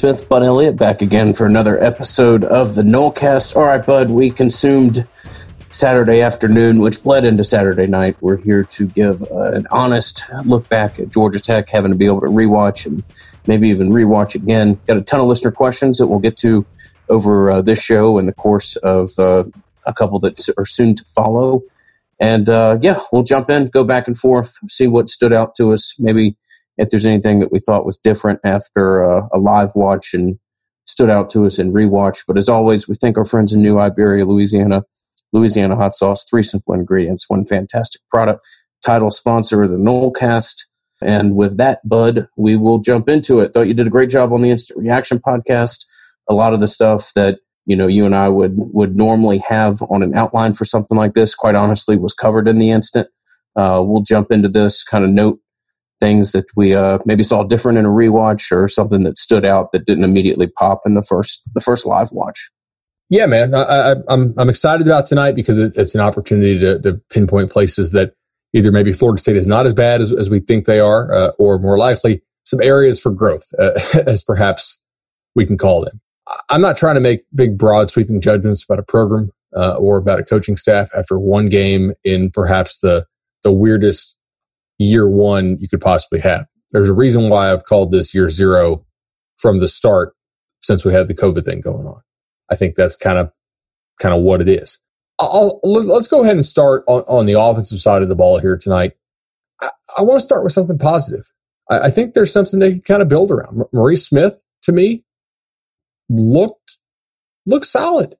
Smith, Bud Elliott, back again for another episode of the Nolecast. All right, Bud, we consumed Saturday afternoon, which bled into Saturday night. We're here to give uh, an honest look back at Georgia Tech, having to be able to rewatch and maybe even rewatch again. Got a ton of listener questions that we'll get to over uh, this show in the course of uh, a couple that are soon to follow. And uh, yeah, we'll jump in, go back and forth, see what stood out to us. Maybe if there's anything that we thought was different after uh, a live watch and stood out to us in rewatch. But as always, we thank our friends in New Iberia, Louisiana Louisiana hot sauce, three simple ingredients, one fantastic product. Title sponsor of the Nolecast. And with that, Bud, we will jump into it. Thought you did a great job on the instant reaction podcast. A lot of the stuff that you know you and I would would normally have on an outline for something like this, quite honestly, was covered in the instant. Uh, we'll jump into this kind of note things that we uh, maybe saw different in a rewatch or something that stood out that didn't immediately pop in the first the first live watch. Yeah, man, I, am I'm, I'm excited about tonight because it, it's an opportunity to, to, pinpoint places that either maybe Florida State is not as bad as, as we think they are, uh, or more likely some areas for growth, uh, as perhaps we can call them. I'm not trying to make big, broad, sweeping judgments about a program uh, or about a coaching staff after one game in perhaps the the weirdest year one you could possibly have. There's a reason why I've called this year zero from the start since we had the COVID thing going on. I think that's kind of kind of what it is. I'll, let's go ahead and start on, on the offensive side of the ball here tonight. I, I want to start with something positive. I, I, think there's something they can kind of build around. Maurice Smith, to me, looked looked solid.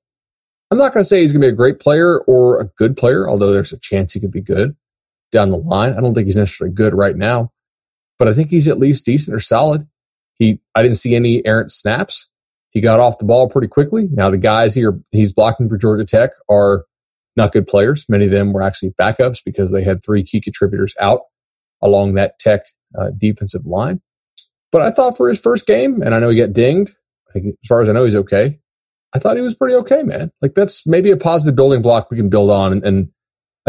I'm not going to say he's going to be a great player or a good player, although there's a chance he could be good down the line. I don't think he's necessarily good right now, but I think he's at least decent or solid. He, I didn't see any errant snaps. He got off the ball pretty quickly. Now the guys here he's blocking for Georgia Tech are not good players. Many of them were actually backups because they had three key contributors out along that Tech uh, defensive line. But I thought for his first game, and I know he got dinged. as far as I know, he's okay. I thought he was pretty okay, man. Like that's maybe a positive building block we can build on. And, and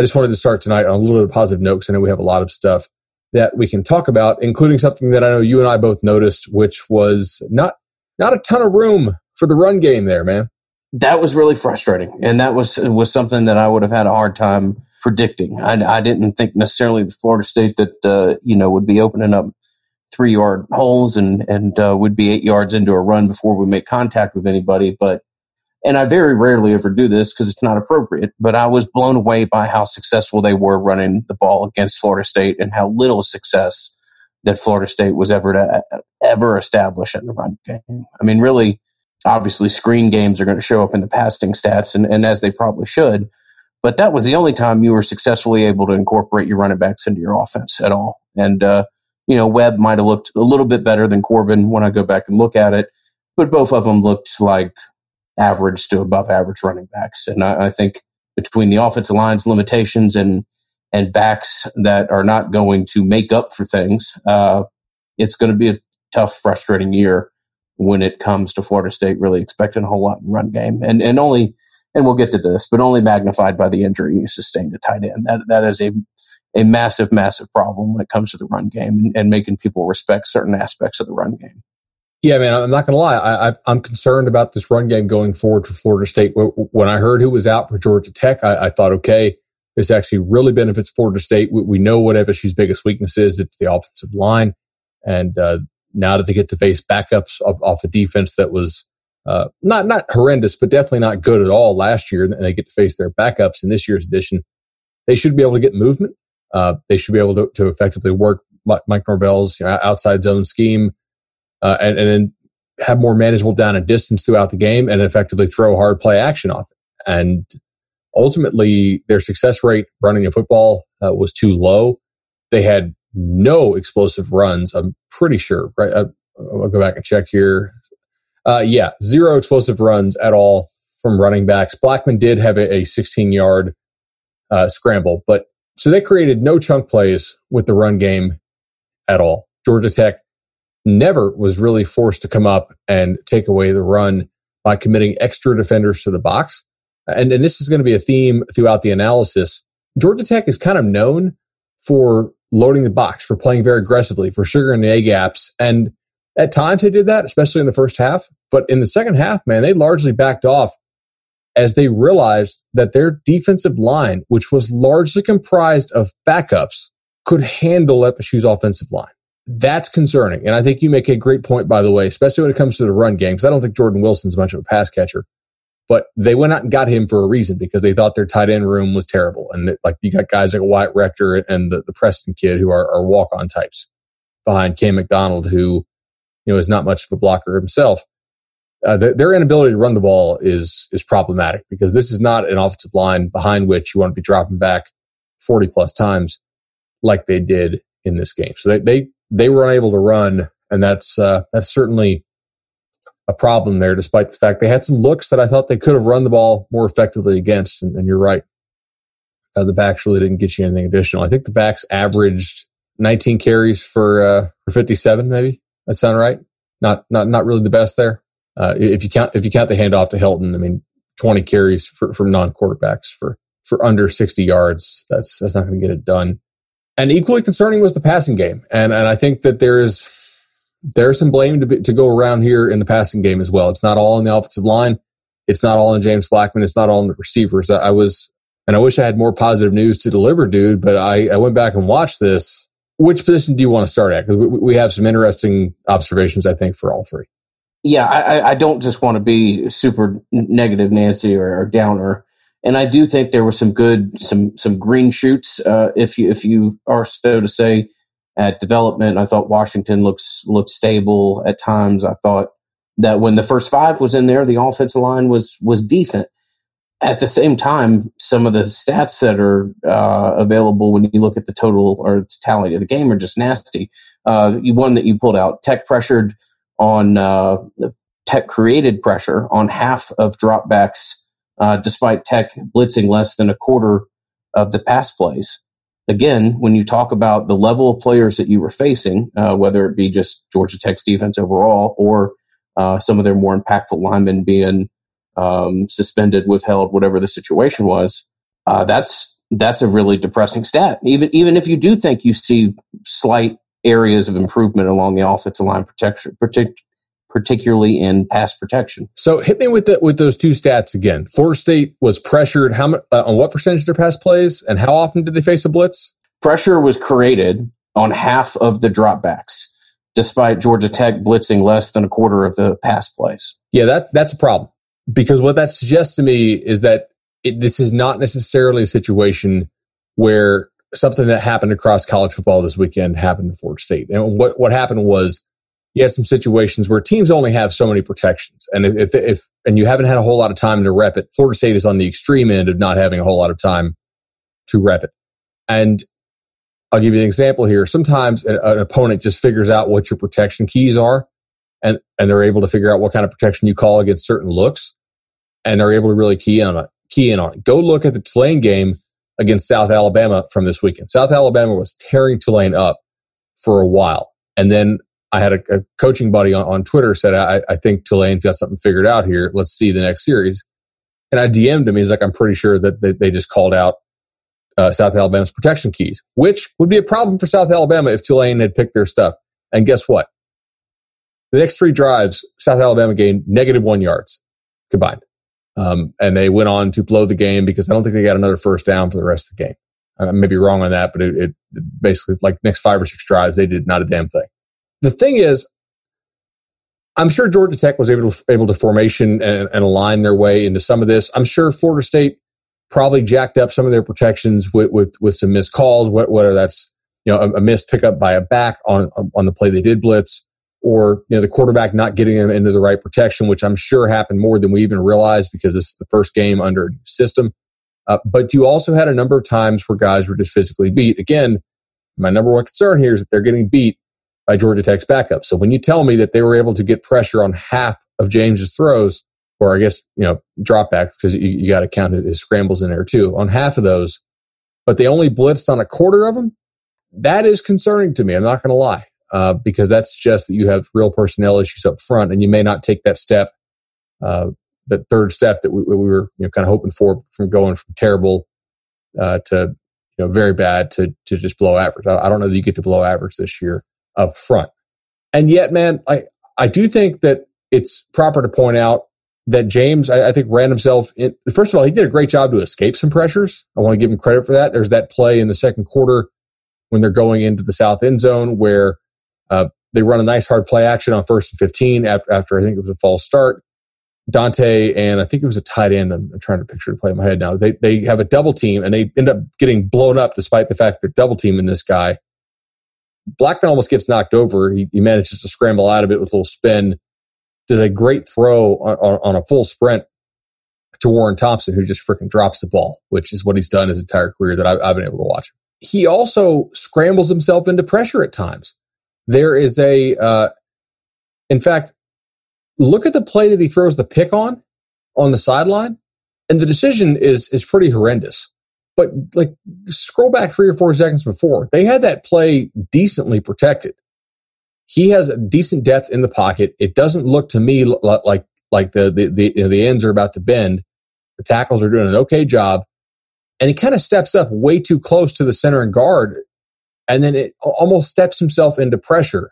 I just wanted to start tonight on a little bit of positive note because I know we have a lot of stuff that we can talk about, including something that I know you and I both noticed, which was not not a ton of room for the run game there, man. That was really frustrating, and that was was something that I would have had a hard time predicting. I, I didn't think necessarily the Florida State that uh, you know would be opening up three yard holes and and uh, would be eight yards into a run before we make contact with anybody. But and I very rarely ever do this because it's not appropriate. But I was blown away by how successful they were running the ball against Florida State and how little success that Florida State was ever to ever establish in the run game. I mean, really, obviously, screen games are going to show up in the passing stats, and, and as they probably should. But that was the only time you were successfully able to incorporate your running backs into your offense at all. And uh, you know, Webb might have looked a little bit better than Corbin when I go back and look at it, but both of them looked like average to above average running backs. And I, I think between the offensive line's limitations and and backs that are not going to make up for things, uh, it's going to be a tough, frustrating year when it comes to Florida State really expecting a whole lot in run game. And and only and we'll get to this, but only magnified by the injury you sustained at tight end. That that is a a massive, massive problem when it comes to the run game and, and making people respect certain aspects of the run game. Yeah, man, I'm not going to lie. I, am concerned about this run game going forward for Florida State. When I heard who was out for Georgia Tech, I, I thought, okay, this actually really benefits Florida State. We, we, know what FSU's biggest weakness is. It's the offensive line. And uh, now that they get to face backups off, off a defense that was uh, not not horrendous, but definitely not good at all last year, and they get to face their backups in this year's edition, they should be able to get movement. Uh, they should be able to, to effectively work Mike Norvell's you know, outside zone scheme uh, and, and then have more manageable down and distance throughout the game and effectively throw hard play action off it. And ultimately, their success rate running a football uh, was too low. They had no explosive runs. I'm pretty sure. Right, I, will go back and check here. Uh, yeah, zero explosive runs at all from running backs. Blackman did have a, a 16 yard uh, scramble, but so they created no chunk plays with the run game at all. Georgia Tech never was really forced to come up and take away the run by committing extra defenders to the box. And, and this is going to be a theme throughout the analysis. Georgia Tech is kind of known for loading the box, for playing very aggressively, for sugaring the A gaps. And At times they did that, especially in the first half. But in the second half, man, they largely backed off as they realized that their defensive line, which was largely comprised of backups, could handle FSU's offensive line. That's concerning. And I think you make a great point, by the way, especially when it comes to the run game, because I don't think Jordan Wilson's much of a pass catcher. But they went out and got him for a reason because they thought their tight end room was terrible. And it, like you got guys like Wyatt Rector and the, the Preston kid who are, are walk on types behind Cam McDonald, who you know is not much of a blocker himself. Uh, the, their inability to run the ball is is problematic because this is not an offensive line behind which you want to be dropping back 40 plus times like they did in this game. So they they they were unable to run, and that's uh, that's certainly a problem there. Despite the fact they had some looks that I thought they could have run the ball more effectively against, and, and you're right, uh, the backs really didn't get you anything additional. I think the backs averaged 19 carries for uh, for 57, maybe that sound right. Not not not really the best there. Uh, if you count if you count the handoff to Helton, I mean, 20 carries for, from non quarterbacks for for under 60 yards. That's that's not going to get it done. And equally concerning was the passing game. And, and I think that there is, there's some blame to, be, to go around here in the passing game as well. It's not all in the offensive line. It's not all in James Blackman. It's not all in the receivers. I, I was, and I wish I had more positive news to deliver, dude, but I, I went back and watched this. Which position do you want to start at? Because we, we have some interesting observations, I think, for all three. Yeah, I, I don't just want to be super negative, Nancy, or, or downer and I do think there were some good some some green shoots, uh, if you if you are so to say, at development. I thought Washington looks looked stable at times. I thought that when the first five was in there, the offensive line was was decent. At the same time, some of the stats that are uh, available when you look at the total or tally of the game are just nasty. Uh, one that you pulled out, Tech pressured on uh, Tech created pressure on half of dropbacks uh, despite Tech blitzing less than a quarter of the pass plays. Again, when you talk about the level of players that you were facing, uh, whether it be just Georgia Tech's defense overall or uh, some of their more impactful linemen being um, suspended, withheld, whatever the situation was, uh, that's that's a really depressing stat. Even even if you do think you see slight areas of improvement along the offensive line protection, particularly in pass protection. So hit me with the, with those two stats again. Florida State was pressured how uh, on what percentage of their pass plays, and how often did they face a blitz? Pressure was created on half of the dropbacks, despite Georgia Tech blitzing less than a quarter of the pass plays. Yeah, that that's a problem because what that suggests to me is that it, this is not necessarily a situation where something that happened across college football this weekend happened to Florida State. And what what happened was you have some situations where teams only have so many protections. And if, if, and you haven't had a whole lot of time to rep it, Florida State is on the extreme end of not having a whole lot of time to rep it. And I'll give you an example here. Sometimes an, an opponent just figures out what your protection keys are and, and they're able to figure out what kind of protection you call against certain looks and they're able to really key on it, key in on it. Go look at the Tulane game against South Alabama from this weekend. South Alabama was tearing Tulane up for a while. And then I had a, a coaching buddy on, on Twitter said, I, I, think Tulane's got something figured out here. Let's see the next series. And I DM'd him. He's like, I'm pretty sure that they, they just called out uh, South Alabama's protection keys, which would be a problem for South Alabama if Tulane had picked their stuff. And guess what? The next three drives, South Alabama gained negative one yards combined. Um, and they went on to blow the game because I don't think they got another first down for the rest of the game. I may be wrong on that, but it, it basically like next five or six drives, they did not a damn thing the thing is, I'm sure Georgia Tech was able to, able to formation and, and, align their way into some of this. I'm sure Florida State probably jacked up some of their protections with with, with some missed calls, whether that's you know a, a missed pickup by a back on on the play they did blitz, or you know the quarterback not getting them into the right protection, which I'm sure happened more than we even realized because this is the first game under a new system. Uh, but you also had a number of times where guys were just physically beat. Again, my number one concern here is that they're getting beat by Georgia Tech's backup. So when you tell me that they were able to get pressure on half of James's throws, or I guess, you know, dropbacks, because you, you got to count his scrambles in there too, on half of those, but they only blitzed on a quarter of them, that is concerning to me. I'm not going to lie, uh, because that's just that you have real personnel issues up front and you may not take that step, uh, that third step that we, we were you know, kind of hoping for from going from terrible uh, to you know very bad to to just below average. I, I don't know that you get to below average this year up front. And yet, man, I, I do think that it's proper to point out that James, I, I think, ran himself in. First of all, he did a great job to escape some pressures. I want to give him credit for that. There's that play in the second quarter when they're going into the south end zone where uh, they run a nice hard play action on first and 15 after, after I think it was a false start. Dante and I think it was a tight end. I'm, I'm, trying to picture the play in my head now. They they have a double team and they end up getting blown up despite the fact that double teaming this guy. Blackman almost gets knocked over. He, he, manages to scramble out of it with a little spin. Does a great throw on, on, on a full sprint to Warren Thompson, who just freaking drops the ball, which is what he's done his entire career that I've, I've been able to watch. He also scrambles himself into pressure at times. There is a, uh, in fact, look at the play that he throws the pick on on the sideline, and the decision is is pretty horrendous. But like scroll back three or four seconds before, they had that play decently protected. He has a decent depth in the pocket. It doesn't look to me like like the the the, the ends are about to bend. The tackles are doing an okay job, and he kind of steps up way too close to the center and guard, and then it almost steps himself into pressure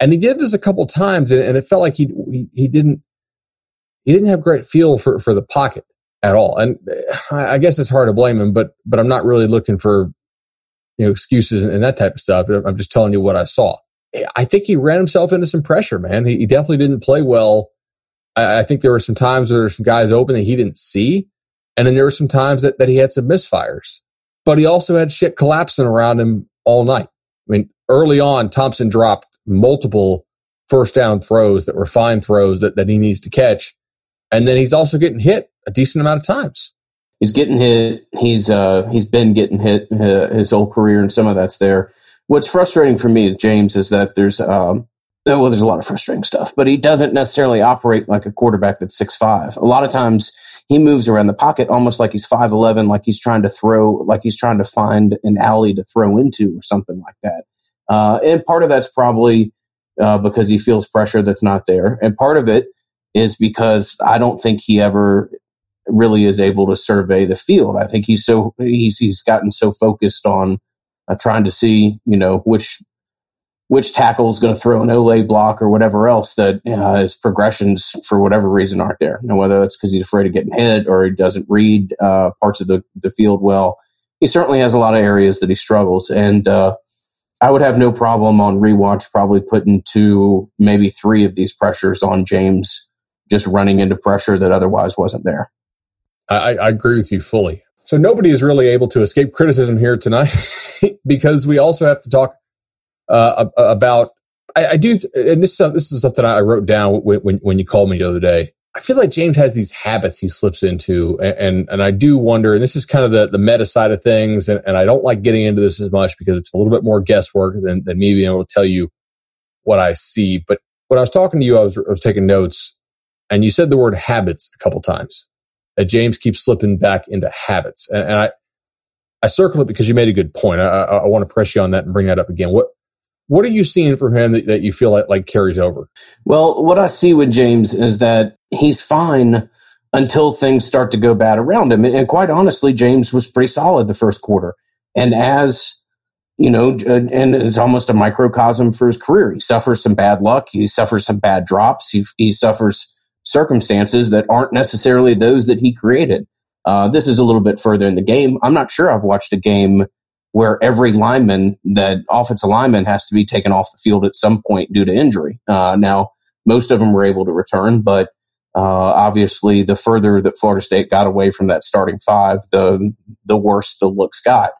and he did this a couple times, and, and it felt like he, he, he didn't he didn't have great feel for for the pocket at all. And uh, I guess it's hard to blame him, but but I'm not really looking for you know excuses and, that type of stuff. I'm just telling you what I saw. Eh, I think he ran himself into some pressure, man. He, he definitely didn't play well. I, I, think there were some times where there were some guys open that he didn't see, and then there were some times that, that he had some misfires. But he also had shit collapsing around him all night. I mean, early on, Thompson dropped multiple first down throws that were fine throws that, that he needs to catch. And then he's also getting hit a decent amount of times. He's getting hit. He's uh, he's been getting hit uh, his whole career, and some of that's there. What's frustrating for me, James, is that there's um, well, there's a lot of frustrating stuff, but he doesn't necessarily operate like a quarterback that's six five. A lot of times he moves around the pocket almost like he's five eleven, like he's trying to throw, like he's trying to find an alley to throw into or something like that. Uh, and part of that's probably uh, because he feels pressure that's not there. And part of it is because I don't think he ever really is able to survey the field. I think he's so he's he's gotten so focused on uh, trying to see you know which which tackle is going to throw an olé block or whatever else that uh, his progressions for whatever reason aren't there. Now whether that's because he's afraid of getting hit or he doesn't read uh, parts of the the field well, he certainly has a lot of areas that he struggles and. Uh, I would have no problem on rewatch probably putting two, maybe three of these pressures on James just running into pressure that otherwise wasn't there. I, I agree with you fully. So nobody is really able to escape criticism here tonight because we also have to talk uh, about. I, I, do, and this is, this is something I wrote down when, when, when you called me the other day. I feel like James has these habits he slips into, and, and, and I do wonder. And this is kind of the the meta side of things, and, and I don't like getting into this as much because it's a little bit more guesswork than, than me being able to tell you what I see. But when I was talking to you, I was, I was taking notes, and you said the word habits a couple times. That James keeps slipping back into habits, and, and I I circled it because you made a good point. I, I, I want to press you on that and bring that up again. What what are you seeing from him that, that you feel like, like carries over? Well, what I see with James is that he's fine until things start to go bad around him. And quite honestly, James was pretty solid the first quarter. And as you know, uh, and it's almost a microcosm for his career. He suffers some bad luck. He suffers some bad drops. He, he suffers circumstances that aren't necessarily those that he created. Uh, this is a little bit further in the game. I'm not sure I've watched a game where every lineman, that offensive lineman, has to be taken off the field at some point due to injury. Uh, now, most of them were able to return, but uh, obviously, the further that Florida State got away from that starting five, the the worse the looks got.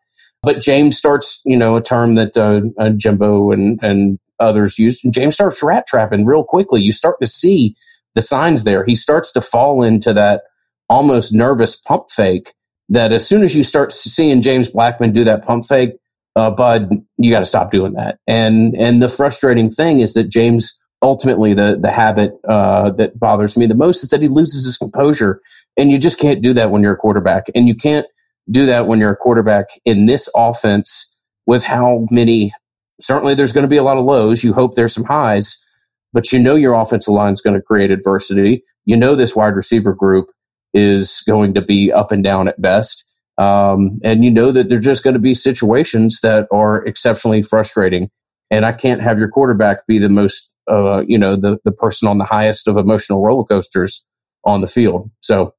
But James starts, you know, a term that uh, Jimbo and and others used. James starts rat trapping real quickly. You start to see the signs there. He starts to fall into that almost nervous pump fake that as soon as you start seeing James Blackman do that pump fake, uh, Bud, you got to stop doing that. And and the frustrating thing is that James ultimately the the habit uh, that bothers me the most is that he loses his composure, and you just can't do that when you're a quarterback, and you can't do that when you're a quarterback in this offense with how many. Certainly, there's going to be a lot of lows. You hope there's some highs, but you know your offensive line is going to create adversity. You know this wide receiver group is going to be up and down at best. Um, and you know that there's just going to be situations that are exceptionally frustrating. and I can't have your quarterback be the most, uh, you know, the the person on the highest of emotional roller coasters on the field. So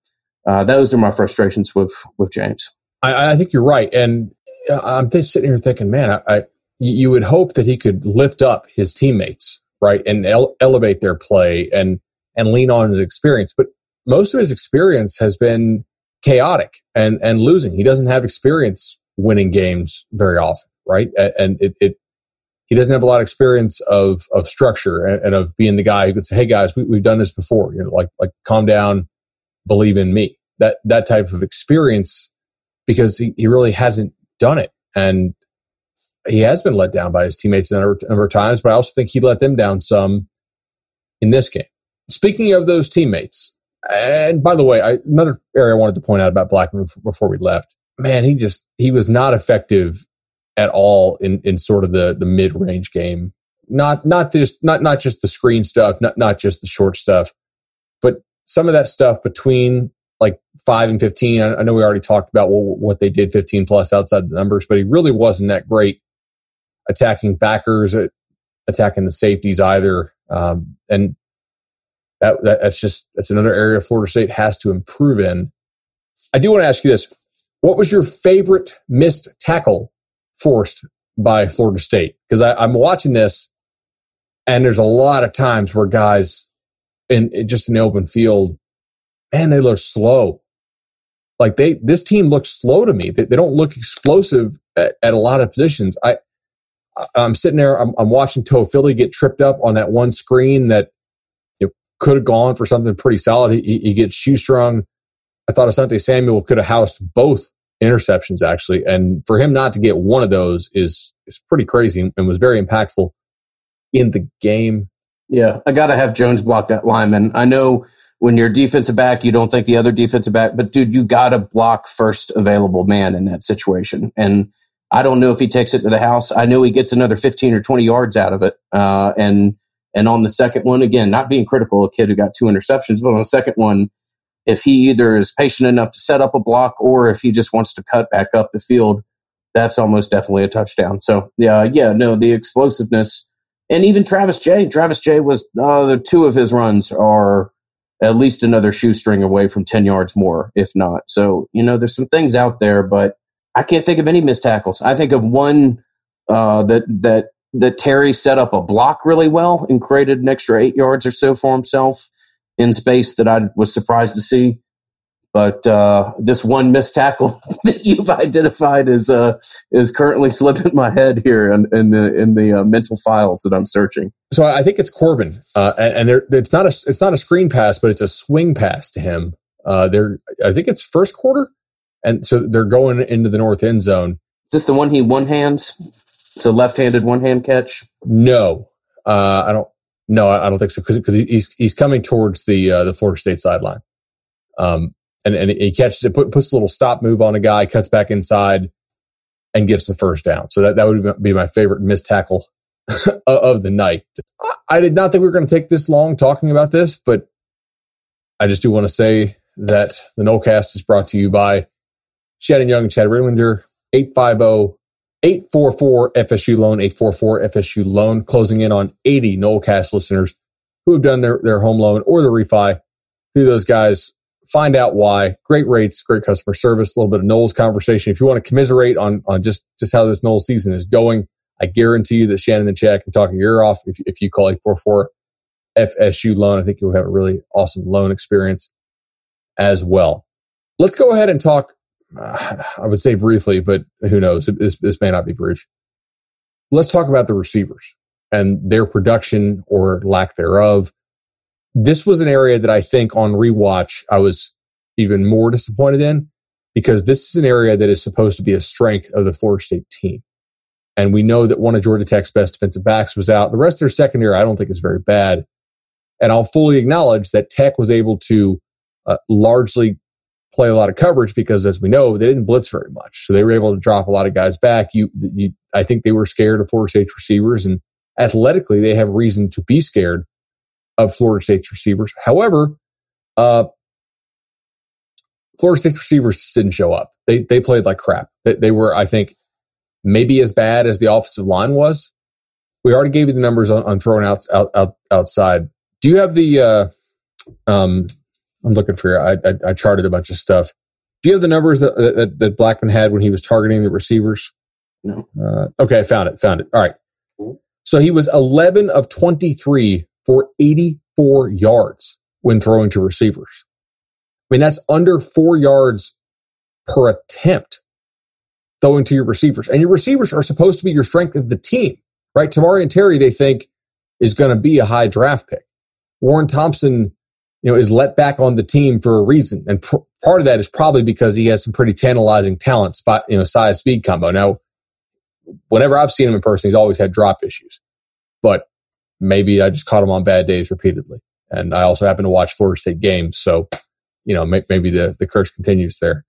uh, those are my frustrations with with James. I, I think you're right, and uh, I'm just sitting here thinking, man, I, I you would hope that he could lift up his teammates, right, and ele- elevate their play and and lean on his experience. But most of his experience has been chaotic and and losing. He doesn't have experience winning games very often, right? And it, it he doesn't have a lot of experience of of structure and, and of being the guy who could say, "Hey guys, we, have done this before." You know, like like calm down, believe in me. That that type of experience because he, he really hasn't done it, and he has been let down by his teammates a number, number of times. But I also think he let them down some in this game. Speaking of those teammates, and by the way, I, another area I wanted to point out about Blackman before we left, man, he just he was not effective at all in in sort of the the mid range game. Not not just not not just the screen stuff, not not just the short stuff, but some of that stuff between like five and fifteen. I, I know we already talked about what, what they did fifteen plus outside the numbers, but he really wasn't that great attacking backers, attacking the safeties either. Um, and that, that, that's just that's another area Florida State has to improve in. I do want to ask you this: What was your favorite missed tackle forced by Florida State? Because I'm watching this, and there's a lot of times where guys in, in just in the open field, man, they look slow. Like they, this team looks slow to me. They, they don't look explosive at, at, a lot of positions. I, I'm sitting there. I'm, I'm watching Toafili get tripped up on that one screen that could have gone for something pretty solid. He, he gets shoestrung. I thought Asante Samuel could have housed both interceptions actually, and for him not to get one of those is is pretty crazy and was very impactful in the game. Yeah, I got to have Jones block that lineman. I know when you're defensive back, you don't think the other defensive back, but dude, you got to block first available man in that situation. And I don't know if he takes it to the house. I know he gets another 15 or 20 yards out of it. Uh, and and on the second one, again, not being critical, a kid who got two interceptions, but on the second one, if he either is patient enough to set up a block or if he just wants to cut back up the field, that's almost definitely a touchdown. So yeah, yeah, no, the explosiveness, and even Travis Jay. Travis Jay was uh, the two of his runs are at least another shoestring away from ten yards more, if not. So you know, there's some things out there, but I can't think of any missed tackles. I think of one uh, that that that Terry set up a block really well and created an extra eight yards or so for himself in space that I was surprised to see. But uh, this one missed tackle that you've identified is uh, is currently slipping my head here in, in the in the uh, mental files that I'm searching. So I think it's Corbin, uh, and, and it's not a it's not a screen pass, but it's a swing pass to him. Uh, they're I think it's first quarter, and so they're going into the north end zone. Is this the one he one hands? It's a left-handed one-hand catch. No, uh, I don't. No, I don't think so because he's he's coming towards the uh, the Florida State sideline, um, and and he catches it, put, puts a little stop move on a guy, cuts back inside, and gets the first down. So that that would be my favorite missed tackle of the night. I did not think we were going to take this long talking about this, but I just do want to say that the Nolecast is brought to you by Shannon Young and Chad Ringlander, 850 844 FSU loan, 844 FSU loan, closing in on 80 Nolecast listeners who have done their, their home loan or the refi through those guys. Find out why. Great rates, great customer service, a little bit of Noel's conversation. If you want to commiserate on, on just, just how this Noel season is going, I guarantee you that Shannon and Chad can talk your ear off if, if you call 844 FSU loan. I think you'll have a really awesome loan experience as well. Let's go ahead and talk I would say briefly, but who knows? This, this may not be brief. Let's talk about the receivers and their production or lack thereof. This was an area that I think on rewatch, I was even more disappointed in because this is an area that is supposed to be a strength of the Florida State team. And we know that one of Georgia Tech's best defensive backs was out. The rest of their secondary, I don't think is very bad. And I'll fully acknowledge that Tech was able to uh, largely play a lot of coverage because, as we know, they didn't blitz very much. So they were able to drop a lot of guys back. You, you I think they were scared of Florida State's receivers, and athletically, they have reason to be scared of Florida State's receivers. However, uh, Florida State receivers just didn't show up. They they played like crap. They, they were, I think, maybe as bad as the offensive line was. We already gave you the numbers on, on throwing out, out, out outside. Do you have the? Uh, um, I'm looking for your. I, I, I charted a bunch of stuff. Do you have the numbers that, that, that Blackman had when he was targeting the receivers? No. Uh, okay, I found it. Found it. All right. So he was 11 of 23 for 84 yards when throwing to receivers. I mean, that's under four yards per attempt throwing to your receivers. And your receivers are supposed to be your strength of the team, right? Tamorrion Terry, they think, is going to be a high draft pick. Warren Thompson, you know, is let back on the team for a reason. And pr- part of that is probably because he has some pretty tantalizing talent, spot, you know, size speed combo. Now, whenever I've seen him in person, he's always had drop issues. But maybe I just caught him on bad days repeatedly. And I also happen to watch Florida State games. So, you know, may, maybe the, the curse continues there.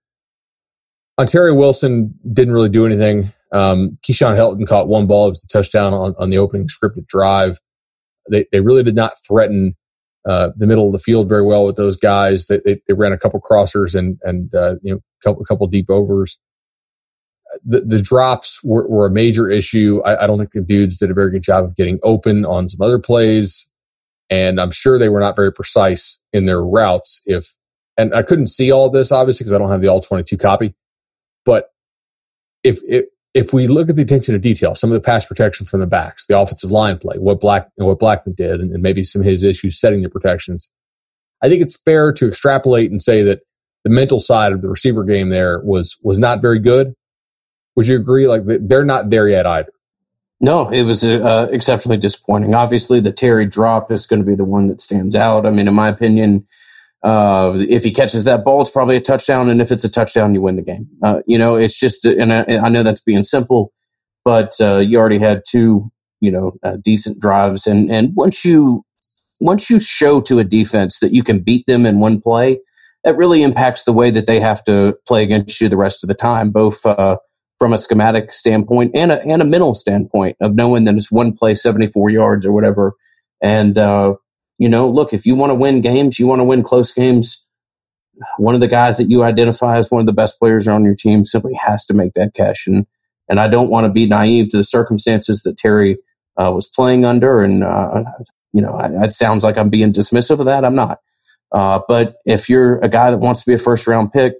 Ontaria Wilson didn't really do anything. Um, Keyshawn Helton caught one ball. It was the touchdown on, on the opening scripted drive. They, they really did not threaten uh, the middle of the field very well with those guys. They, they, they ran a couple crossers and, and uh, you know, a couple, deep overs the, the drops were, were, a major issue. I, I, don't think the dudes did a very good job of getting open on some other plays. And I'm sure they were not very precise in their routes. If, and I couldn't see all this obviously because I don't have the all 22 copy. But if, if, if we look at the attention to detail, some of the pass protection from the backs, the offensive line play, what Black, what Blackman did, and, and maybe some of his issues setting the protections, I think it's fair to extrapolate and say that the mental side of the receiver game there was was not very good would you agree? Like they're not there yet either. No, it was uh, exceptionally disappointing. Obviously, the Terry drop is going to be the one that stands out. I mean, in my opinion, uh, if he catches that ball, it's probably a touchdown, and if it's a touchdown, you win the game. Uh, you know, it's just, and I, I know that's being simple, but uh, you already had two, you know, uh, decent drives, and and once you once you show to a defense that you can beat them in one play, that really impacts the way that they have to play against you the rest of the time, both uh, from a schematic standpoint and a, and a mental standpoint of knowing that it's one play, 74 yards or whatever. And, uh, you know, look, if you want to win games, you want to win close games. One of the guys that you identify as one of the best players on your team simply has to make that catch. And, and I don't want to be naive to the circumstances that Terry uh, was playing under. And, uh, you know, it sounds like I'm being dismissive of that. I'm not. Uh, but if you're a guy that wants to be a first round pick,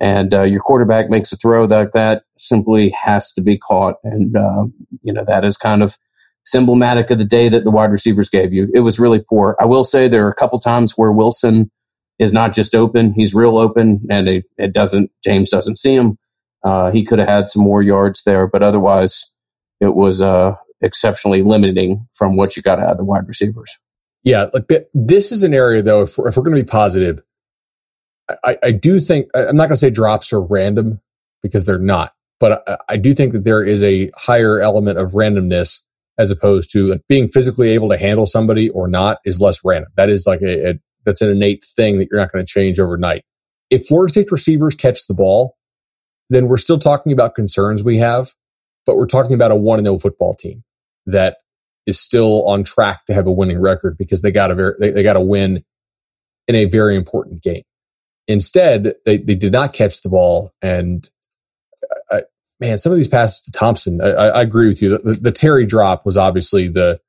and uh, your quarterback makes a throw like that simply has to be caught and uh, you know that is kind of symptomatic of the day that the wide receivers gave you. It was really poor. I will say there are a couple times where wilson is not just open he's real open and it, it doesn't james doesn't see him. Uh, he could have had some more yards there but otherwise it was uh, exceptionally limiting from what you got out of the wide receivers. Yeah like this is an area though if we're, if we're going to be positive I, I do think I'm not going to say drops are random because they're not, but I, I, do think that there is a higher element of randomness as opposed to like being physically able to handle somebody or not is less random. That is like a, a that's an innate thing that you're not going to change overnight. If Florida State receivers catch the ball, then we're still talking about concerns we have, but we're talking about a one and zero football team that is still on track to have a winning record because they got a they, they got to win in a very important game. Instead, they, they did not catch the ball. And man, some of these passes to Thompson, I, I agree with you. The, the, Terry drop was obviously the,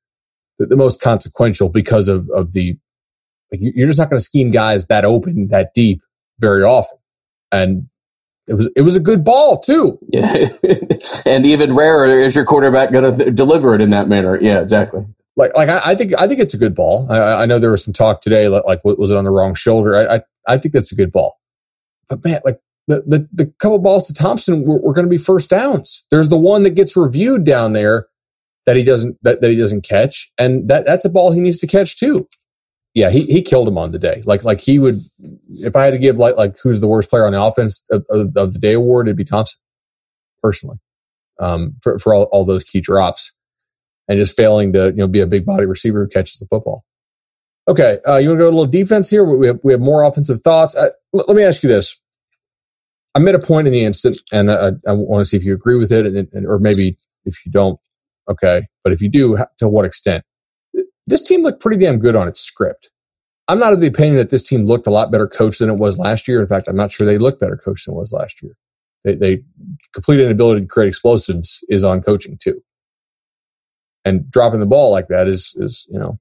the, the most consequential because of, of the, like, you're just not going to scheme guys that open, that deep very often. And it was it was a good ball too. Yeah, and even rarer is your quarterback going to th- deliver it in that manner. Yeah, exactly. Like like I, I, think I think it's a good ball. I, I know there was some talk today, like, like was it on the wrong shoulder? I, I I think that's a good ball. But man, like the the, the couple balls to Thompson were, were going to be first downs. There's the one that gets reviewed down there that he doesn't that, that he doesn't catch, and that that's a ball he needs to catch too. Yeah, he, he killed him on the day. Like like he would, if I had to give like like who's the worst player on the offense of, of, of the day award, it'd be Thompson, personally, um, for for all, all those key drops, and just failing to you know be a big body receiver who catches the football. Okay, uh, you want to go a little defense here? We have, we have more offensive thoughts. Let me ask you this. I made a point in the instant, and I, I want to see if you agree with it, and, and, or maybe if you don't, okay. But if you do, to what extent? This team looked pretty damn good on its script. I'm not of the opinion that this team looked a lot better coached than it was last year. In fact, I'm not sure they looked better coached than it was last year. They, they complete inability to create explosives is on coaching too. And dropping the ball like that is, is, you know,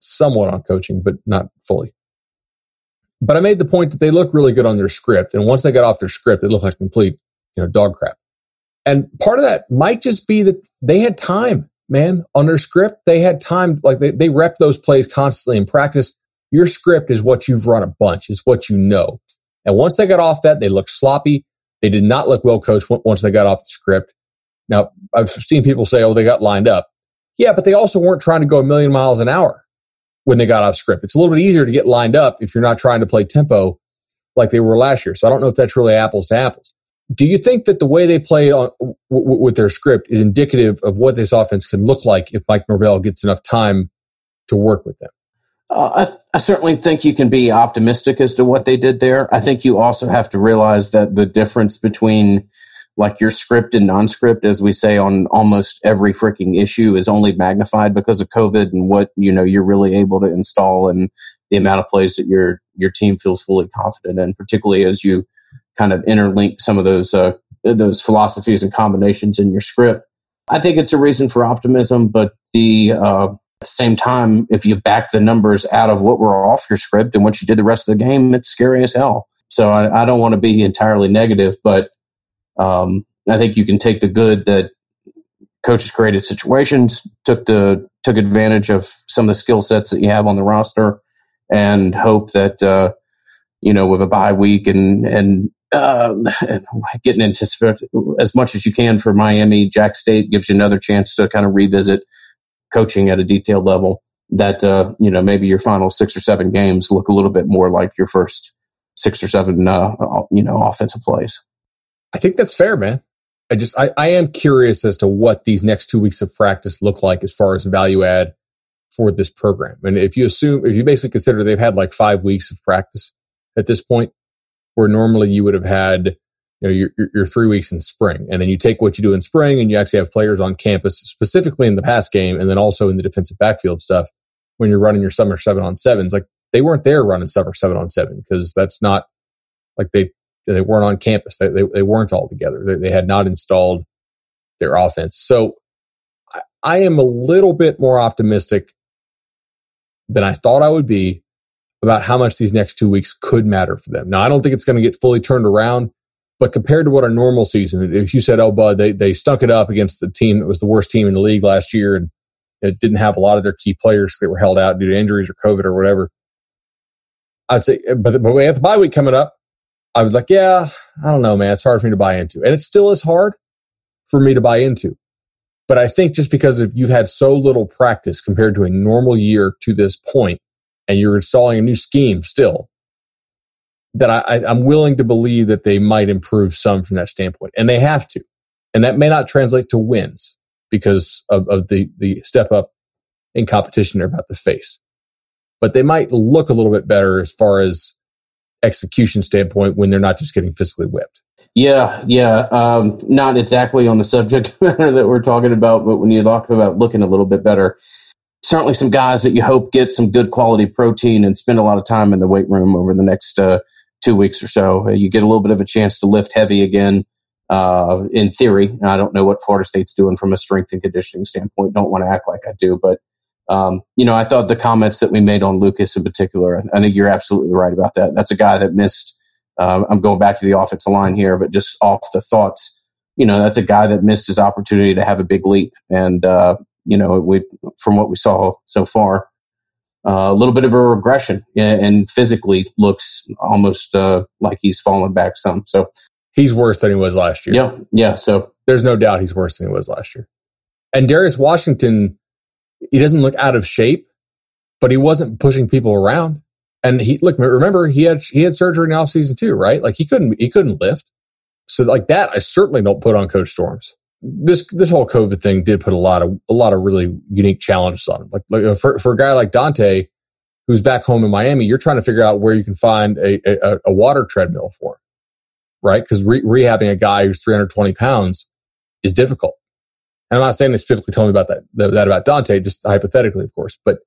somewhat on coaching, but not fully. But I made the point that they look really good on their script. And once they got off their script, it looked like complete, you know, dog crap. And part of that might just be that they had time, man, on their script. They had time, like they, they rep those plays constantly in practice. Your script is what you've run a bunch, is what you know. And once they got off that, they looked sloppy. They did not look well coached once they got off the script. Now, I've seen people say, oh, they got lined up. Yeah, but they also weren't trying to go a million miles an hour when they got off script. It's a little bit easier to get lined up if you're not trying to play tempo like they were last year. So I don't know if that's really apples to apples. Do you think that the way they played on w- w- with their script is indicative of what this offense can look like if Mike Norvell gets enough time to work with them? Uh, I, th- I, certainly think you can be optimistic as to what they did there. I think you also have to realize that the difference between like your script and non-script, as we say on almost every freaking issue, is only magnified because of COVID and what you know you're really able to install and the amount of plays that your your team feels fully confident in, particularly as you kind of interlink some of those uh, those philosophies and combinations in your script. I think it's a reason for optimism, but the uh, at the same time, if you back the numbers out of what were off your script and what you did the rest of the game, it's scary as hell. So I, I don't want to be entirely negative, but um, I think you can take the good that coaches created situations, took the took advantage of some of the skill sets that you have on the roster, and hope that uh, you know with a bye week and and uh, getting as much as you can for Miami, Jax State gives you another chance to kind of revisit coaching at a detailed level. That uh, you know maybe your final six or seven games look a little bit more like your first six or seven uh, you know offensive plays. I think that's fair, man. I just I, I am curious as to what these next two weeks of practice look like as far as value add for this program. And if you assume if you basically consider they've had like five weeks of practice at this point, where normally you would have had you know your, your three weeks in spring, and then you take what you do in spring and you actually have players on campus specifically in the pass game, and then also in the defensive backfield stuff when you're running your summer seven on sevens. Like they weren't there running summer seven on seven because that's not like they they weren't on campus. They, they, they weren't all together. They, they, had not installed their offense. So I, I am a little bit more optimistic than I thought I would be about how much these next two weeks could matter for them. Now, I don't think it's going to get fully turned around, but compared to what a normal season, if you said, oh, Bud, they, they stunk it up against the team that was the worst team in the league last year and it didn't have a lot of their key players that were held out due to injuries or COVID or whatever. I'd say, but, but we have the bye week coming up. I was like, yeah, I don't know, man. It's hard for me to buy into. And it still is hard for me to buy into. But I think just because if you've had so little practice compared to a normal year to this point, and you're installing a new scheme still, that I, I'm willing to believe that they might improve some from that standpoint. And they have to. And that may not translate to wins because of, of the, the step up in competition they're about to face. But they might look a little bit better as far as execution standpoint when they're not just getting physically whipped. Yeah, yeah. Um, not exactly on the subject matter that we're talking about, but when you talk about looking a little bit better, certainly some guys that you hope get some good quality protein and spend a lot of time in the weight room over the next uh, two weeks or so. Uh, you get a little bit of a chance to lift heavy again. Uh, in theory, I don't know what Florida State's doing from a strength and conditioning standpoint. Don't want to act like I do, but um, you know, I thought the comments that we made on Lucas in particular, I think you're absolutely right about that. That's a guy that missed. Uh, I'm going back to the offensive line here, but just off the thoughts, you know, that's a guy that missed his opportunity to have a big leap. And, uh, you know, we, from what we saw so far, uh, a little bit of a regression and physically looks almost uh, like he's fallen back some. So he's worse than he was last year. Yeah. Yeah. So there's no doubt he's worse than he was last year. And Darius Washington, he doesn't look out of shape, but he wasn't pushing people around. And he look, remember he had he had surgery in the offseason too, right? Like he couldn't he couldn't lift. So like that, I certainly don't put on Coach Storms. This this whole COVID thing did put a lot of a lot of really unique challenges on him. Like, like for for a guy like Dante, who's back home in Miami, you're trying to figure out where you can find a a, a water treadmill for him, right? Because re- rehabbing a guy who's 320 pounds is difficult. And I'm not saying they specifically told me about that, that about Dontae, just hypothetically, of course. But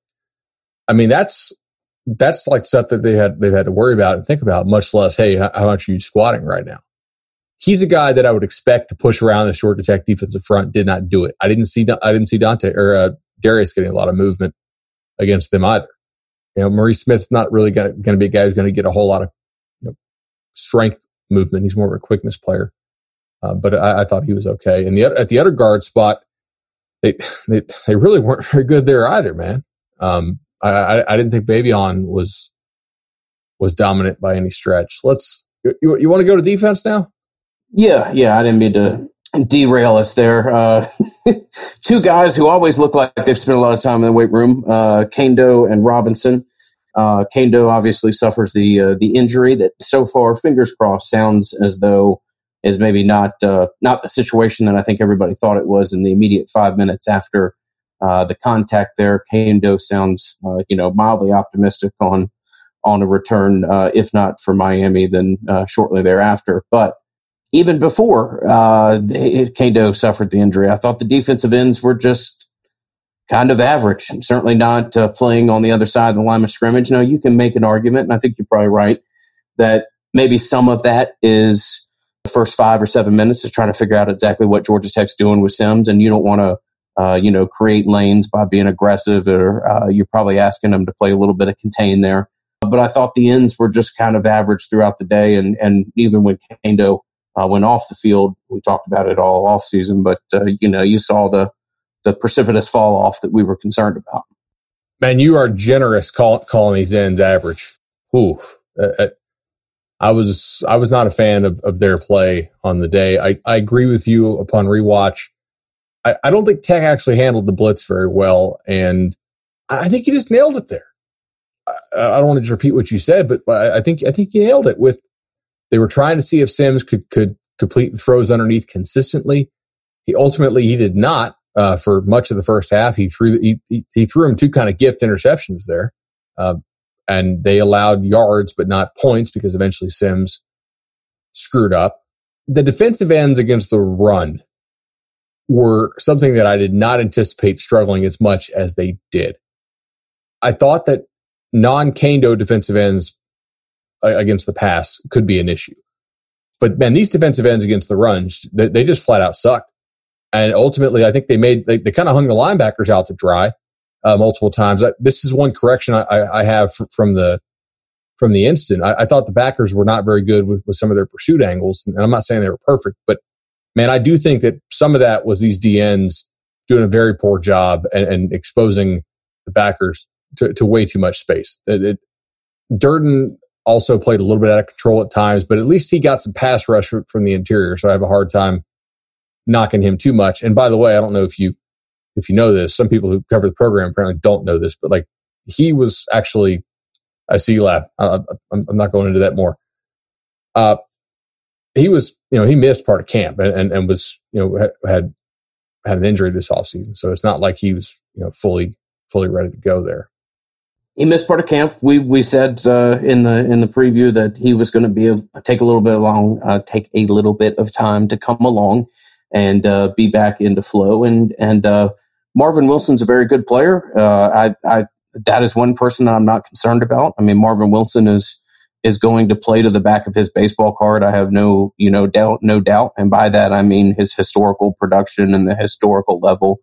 I mean, that's, that's like stuff that they had, they've had to worry about and think about, much less, hey, how, much are you squatting right now? he's a guy that I would expect to push around the short attack defensive front. Did not do it. I didn't see I didn't see Dontae or uh, Darius getting a lot of movement against them either. You know, Maurice Smith's not really going to be a guy who's going to get a whole lot of you know, strength movement. He's more of a quickness player. Uh, but I, I, thought he was okay. And the at the other guard spot, they they, they really weren't very good there either, man. Um, I, I, I didn't think Baveon was was dominant by any stretch. Let's you, you want to go to defense now? Yeah, yeah. I didn't mean to derail us there. Uh, two guys who always look like they've spent a lot of time in the weight room: uh, Kaindoh and Robinson. Uh, Kaindoh obviously suffers the uh, the injury that so far, fingers crossed, sounds as though is maybe not uh, not the situation that I think everybody thought it was in the immediate five minutes after uh, the contact. There, Kaindoh sounds uh, you know mildly optimistic on on a return, uh, if not for Miami, then uh, shortly thereafter. But even before uh, Kaindoh suffered the injury, I thought the defensive ends were just kind of average. Certainly not playing on the other side of the line of scrimmage. Now, you can make an argument, and I think you're probably right, that maybe some of that is the first five or seven minutes is trying to figure out exactly what Georgia Tech's doing with Sims, and you don't want to. Uh, you know, create lanes by being aggressive, or uh, you're probably asking them to play a little bit of contain there. But I thought the ends were just kind of average throughout the day, and and even when Kaindoh uh, went off the field. We talked about it all off season, but uh, you know, you saw the the precipitous fall off that we were concerned about. Man, you are generous call, calling these ends average. Ooh, uh, uh, I was I was not a fan of, of their play on the day. I, I agree with you upon rewatch. I, I don't think Tech actually handled the blitz very well, and I think you just nailed it there. I, I don't want to just repeat what you said, but I think I think you nailed it with they were trying to see if Sims could could complete throws underneath consistently. He ultimately he did not uh, for much of the first half. He threw he, he threw him two kind of gift interceptions there, uh, and they allowed yards but not points because eventually Sims screwed up. The defensive ends against the run were something that I did not anticipate struggling as much as they did. I thought that non Kaindoh defensive ends against the pass could be an issue. But man, these defensive ends against the runs, they, they just flat out sucked. And ultimately, I think they made, they, they kind of hung the linebackers out to dry uh, multiple times. I, this is one correction I, I have from the, from the instant. I, I, thought the backers were not very good with, with some of their pursuit angles. And I'm not saying they were perfect, but man, I do think that some of that was these DNs doing a very poor job and, and exposing the backers to, to, way too much space. It, it, Durden also played a little bit out of control at times, but at least he got some pass rush from the interior. So I have a hard time knocking him too much. And by the way, I don't know if you if you know this. Some people who cover the program apparently don't know this, but like he was actually I see laugh. I, am not going into that more. Uh, he was, you know, he missed part of camp and, and, and was, you know, had had an injury this offseason. So it's not like he was, you know, fully fully ready to go there he missed part of camp. We we said uh, in the in the preview that he was going to be a, take a little bit long, uh, take a little bit of time to come along and uh, be back into flow. And and uh, Marvin Wilson's a very good player. Uh, I I that is one person that I'm not concerned about. I mean, Marvin Wilson is is going to play to the back of his baseball card. I have no you know doubt, no doubt. And by that I mean his historical production and the historical level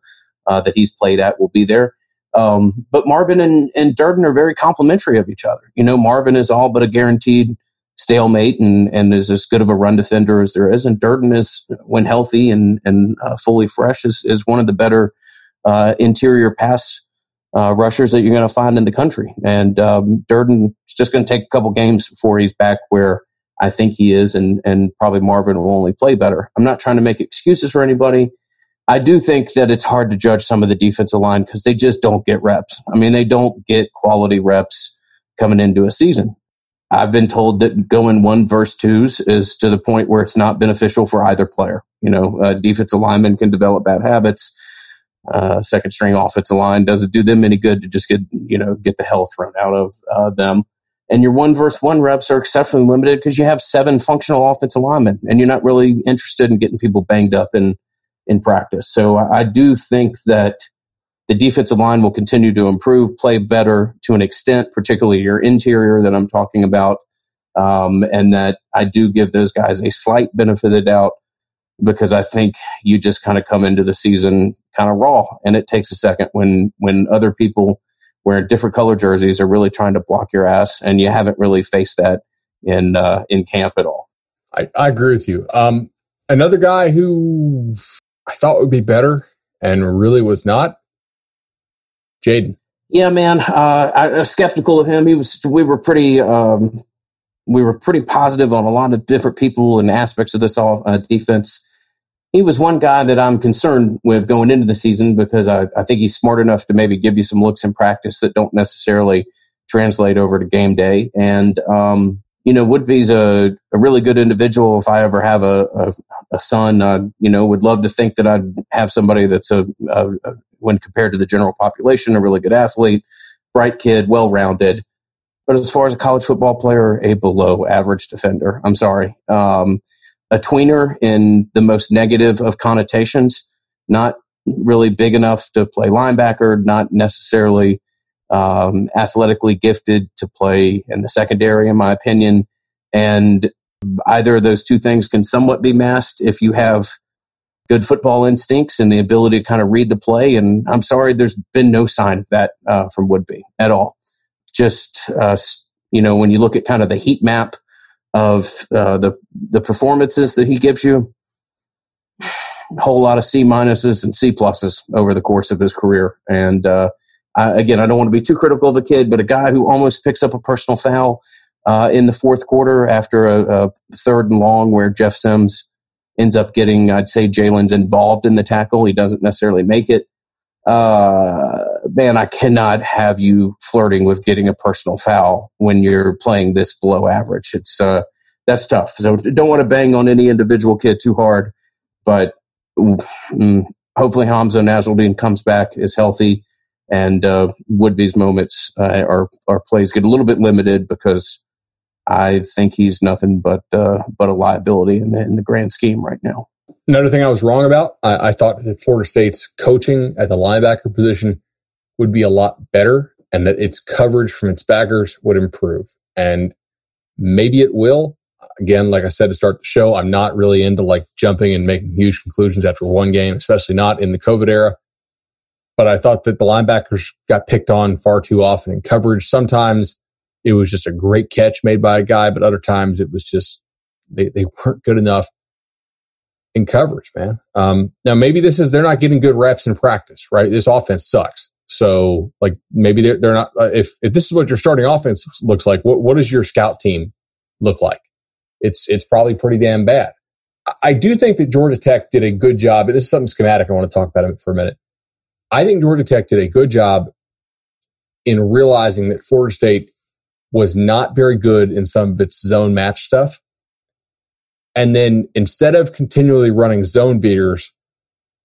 uh, that he's played at will be there. Um, but Marvin and, and Durden are very complementary of each other. You know, Marvin is all but a guaranteed stalemate and, and is as good of a run defender as there is. And Durden is, when healthy and, and uh, fully fresh, is, is one of the better uh, interior pass uh, rushers that you're going to find in the country. And um, Durden is just going to take a couple games before he's back where I think he is, and, and probably Marvin will only play better. I'm not trying to make excuses for anybody. I do think that it's hard to judge some of the defensive line because they just don't get reps. I mean, they don't get quality reps coming into a season. I've been told that going one versus twos is to the point where it's not beneficial for either player. You know, a defensive lineman can develop bad habits. Uh, second string offensive line doesn't do them any good to just get you know get the health thrown out of uh, them. And your one versus one reps are exceptionally limited because you have seven functional offensive linemen, and you're not really interested in getting people banged up in in practice. So I do think that the defensive line will continue to improve, play better to an extent, particularly your interior that I'm talking about. Um, and that I do give those guys a slight benefit of the doubt because I think you just kind of come into the season kind of raw, and it takes a second when when other people wearing different color jerseys are really trying to block your ass, and you haven't really faced that in uh, in camp at all. I, I agree with you. Um, another guy who I thought would be better and really was not, Jaiden. Yeah, man. Uh, I, was skeptical of him. He was. We were pretty. Um, we were pretty positive on a lot of different people and aspects of this all, uh, defense. He was one guy that I'm concerned with going into the season because I, I think he's smart enough to maybe give you some looks in practice that don't necessarily translate over to game day. And um, you know, Woodbey's a, a really good individual. If I ever have a, a, a son, I, you know, would love to think that I'd have somebody that's a, a, when compared to the general population, a really good athlete, bright kid, well rounded. But as far as a college football player, a below average defender. I'm sorry. Um, a tweener in the most negative of connotations, not really big enough to play linebacker, not necessarily um, athletically gifted to play in the secondary, in my opinion. And either of those two things can somewhat be masked if you have good football instincts and the ability to kind of read the play. And I'm sorry, there's been no sign of that uh, from Woodbey at all. Just, uh, you know, when you look at kind of the heat map of uh, the, the performances that he gives you, a whole lot of C minuses and C pluses over the course of his career. And, uh, uh, again, I don't want to be too critical of a kid, but a guy who almost picks up a personal foul uh, in the fourth quarter after a, a, third and long where Jeff Sims ends up getting, I'd say Jalen's involved in the tackle. He doesn't necessarily make it. Uh, man, I cannot have you flirting with getting a personal foul when you're playing this below average. It's uh, that's tough. So don't want to bang on any individual kid too hard, but mm, hopefully Hamsah Nasirildeen comes back is healthy and uh, Woodbey's moments uh, or or plays get a little bit limited because I think he's nothing but uh, but a liability in the, in the grand scheme right now. Another thing I was wrong about, I, I thought that Florida State's coaching at the linebacker position would be a lot better, and that its coverage from its backers would improve, and maybe it will. Again, like I said to start the show, I'm not really into like jumping and making huge conclusions after one game, especially not in the COVID era but I thought that the linebackers got picked on far too often in coverage. Sometimes it was just a great catch made by a guy, but other times it was just they, they weren't good enough in coverage, man. Um, now maybe this is they're not getting good reps in practice, right? This offense sucks. So like maybe they're, they're not. Uh, if if this is what your starting offense looks like, what what does your scout team look like? It's it's probably pretty damn bad. I do think that Georgia Tech did a good job. This is something schematic I want to talk about for a minute. I think Georgia Tech did a good job in realizing that Florida State was not very good in some of its zone match stuff. And then instead of continually running zone beaters,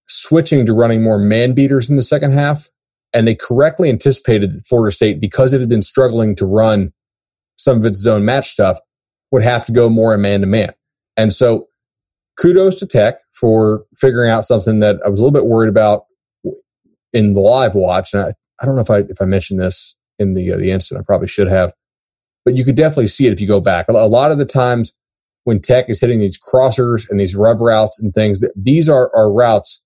switching to running more man beaters in the second half. And they correctly anticipated that Florida State, because it had been struggling to run some of its zone match stuff, would have to go more in man to man. And so kudos to Tech for figuring out something that I was a little bit worried about in the live watch, and I, I don't know if I if I mentioned this in the uh, the instant, I probably should have, but you could definitely see it if you go back. A lot of the times when Tech is hitting these crossers and these rub routes and things, that these are are routes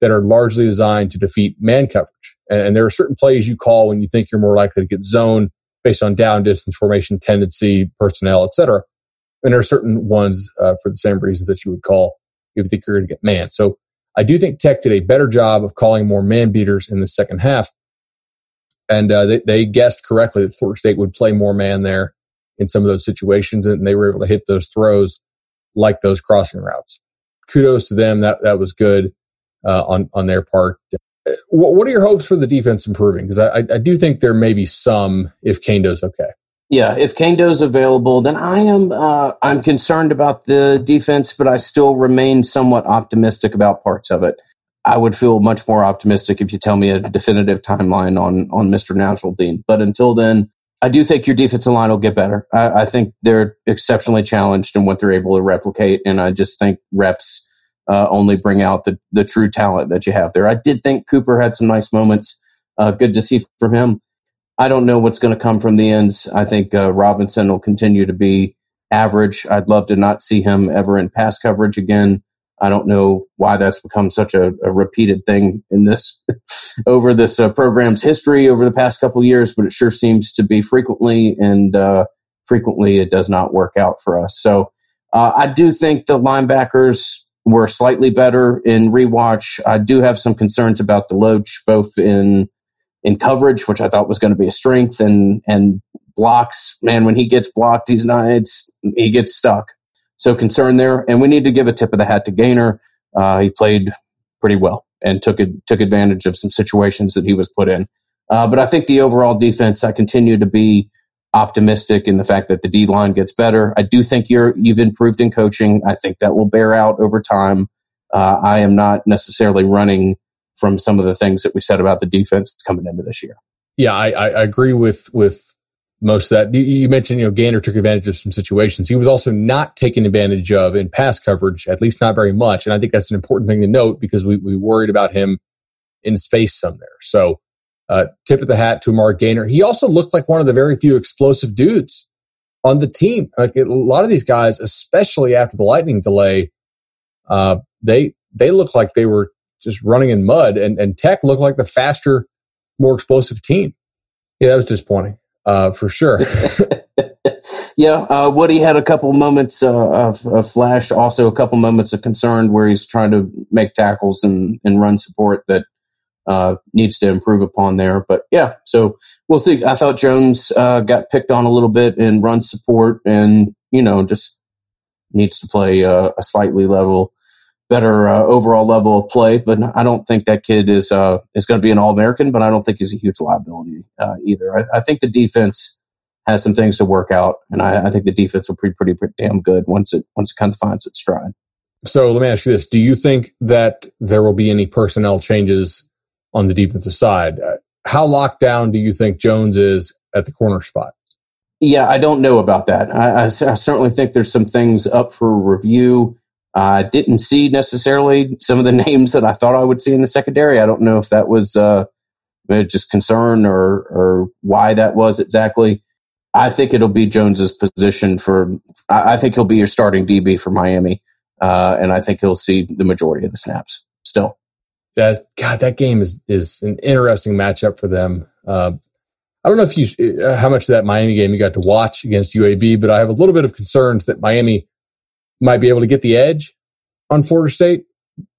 that are largely designed to defeat man coverage. And, and there are certain plays you call when you think you're more likely to get zone based on down distance, formation tendency, personnel, etc. And there are certain ones uh, for the same reasons that you would call if you think you're going to get man. So I do think Tech did a better job of calling more man beaters in the second half. And uh, they, they guessed correctly that Florida State would play more man there in some of those situations, and they were able to hit those throws like those crossing routes. Kudos to them. That that was good uh, on on their part. What, are your hopes for the defense improving? Because I, I do think there may be some if Kane does okay. Yeah, if Kaindoh's available, then I am uh, I'm concerned about the defense, but I still remain somewhat optimistic about parts of it. I would feel much more optimistic if you tell me a definitive timeline on on Mr. Nasirildeen. But until then, I do think your defensive line will get better. I, I think they're exceptionally challenged in what they're able to replicate, and I just think reps uh, only bring out the the true talent that you have there. I did think Cooper had some nice moments. Uh, good to see from him. I don't know what's going to come from the ends. I think uh, Robinson will continue to be average. I'd love to not see him ever in pass coverage again. I don't know why that's become such a, a repeated thing in this over this uh, program's history over the past couple years, but it sure seems to be frequently, and uh, frequently it does not work out for us. So uh, I do think the linebackers were slightly better in rewatch. I do have some concerns about the Loach, both in in coverage, which I thought was going to be a strength, and and blocks. Man, when he gets blocked, he's not. It's he gets stuck. So concern there, and we need to give a tip of the hat to Gainer. Uh, he played pretty well and took took advantage of some situations that he was put in. Uh, but I think the overall defense, I continue to be optimistic in the fact that the D line gets better. I do think you're you've improved in coaching. I think that will bear out over time. Uh, I am not necessarily running from some of the things that we said about the defense coming into this year. Yeah, I, I agree with with most of that. You, mentioned, you know, Gainer took advantage of some situations. He was also not taken advantage of in pass coverage, at least not very much. And I think that's an important thing to note because we, we worried about him in space some there. So, uh, tip of the hat to Mark Gainer. He also looked like one of the very few explosive dudes on the team. Like a lot of these guys, especially after the lightning delay, uh, they, they looked like they were just running in mud and, and Tech looked like the faster, more explosive team. Yeah, that was disappointing uh, for sure. yeah, uh, Woody had a couple moments uh, of, of, flash, also a couple moments of concern where he's trying to make tackles and, and run support that uh, needs to improve upon there. But yeah, so we'll see. I thought Jones uh, got picked on a little bit in run support, and you know just needs to play uh, a slightly level better uh, overall level of play. But I don't think that kid is uh, is going to be an All American. But I don't think he's a huge liability uh, either. I, I, think the defense has some things to work out, and I, I think the defense will be pretty, pretty damn good once it once it kind of finds its stride. So let me ask you this: Do you think that there will be any personnel changes on the defensive side? Uh, how locked down do you think Jones is at the corner spot? Yeah, I don't know about that. I, I, I certainly think there's some things up for review. I uh, didn't see necessarily some of the names that I thought I would see in the secondary. I don't know if that was uh, just concern or or why that was exactly. I think it'll be Jones's position for. I think he'll be your starting DB for Miami, uh, and I think he'll see the majority of the snaps still. That God, that game is is an interesting matchup for them. Uh, I don't know if you uh, how much of that Miami game you got to watch against UAB, but I have a little bit of concerns that Miami might be able to get the edge on Florida State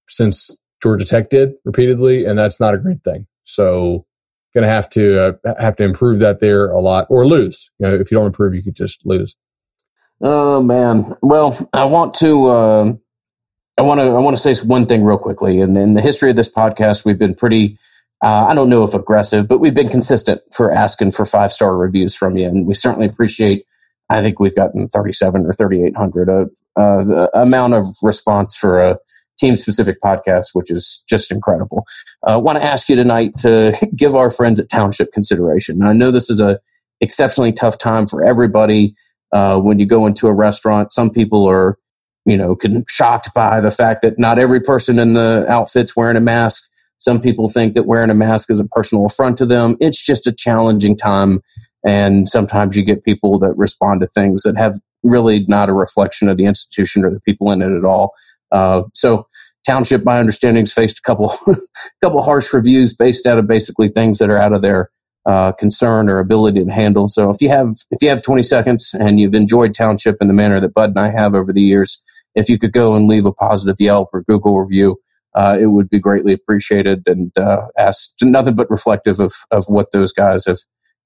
since Georgia Tech did repeatedly, and that's not a great thing. So, going to have to uh, have to improve that there a lot, or lose. You know, if you don't improve, you could just lose. Oh man. Well, I want to. Uh, I want to. I want to say one thing real quickly. And in the history of this podcast, we've been pretty. Uh, I don't know if aggressive, but we've been consistent for asking for five star reviews from you, and we certainly appreciate I think we've gotten 37 or 3,800, a, a, amount of response for a team specific podcast, which is just incredible. I uh, want to ask you tonight to give our friends at Township consideration. I know this is a exceptionally tough time for everybody. Uh, when you go into a restaurant, some people are, you know, shocked by the fact that not every person in the outfit's wearing a mask. Some people think that wearing a mask is a personal affront to them. It's just a challenging time and sometimes you get people that respond to things that have really not a reflection of the institution or the people in it at all. Uh, so township, my understanding, has faced a couple, couple harsh reviews based out of basically things that are out of their uh, concern or ability to handle. So if you have if you have 20 seconds and you've enjoyed township in the manner that Bud and I have over the years, if you could go and leave a positive Yelp or Google review, uh, it would be greatly appreciated and uh, asked nothing but reflective of of what those guys have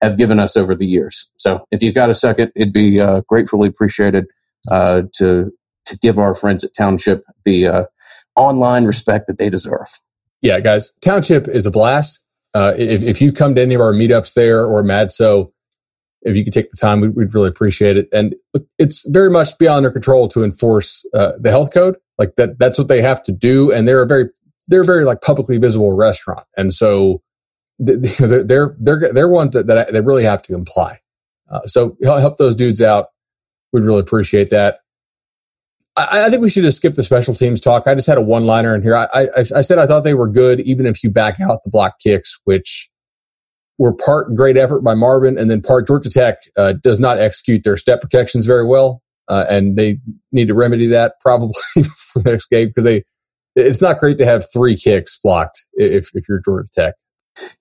have given us over the years. So if you've got a second, it'd be uh, gratefully appreciated uh, to to give our friends at Township the uh, online respect that they deserve. Yeah, guys, Township is a blast. Uh, if, if you come to any of our meetups there or MadSo, if you could take the time, we'd, we'd really appreciate it. And it's very much beyond their control to enforce uh, the health code. Like that, that's what they have to do. And they're a very, they're a very like publicly visible restaurant. And so they're they're they're ones that that, that really have to comply. Uh, so help those dudes out. We'd really appreciate that. I, I, think we should just skip the special teams talk. I just had a one liner in here. I, I, I said I thought they were good, even if you back out the block kicks, which were part great effort by Marvin, and then part Georgia Tech uh, does not execute their step protections very well. uh, and they need to remedy that probably for the next game because they. It's not great to have three kicks blocked if if you're Georgia Tech.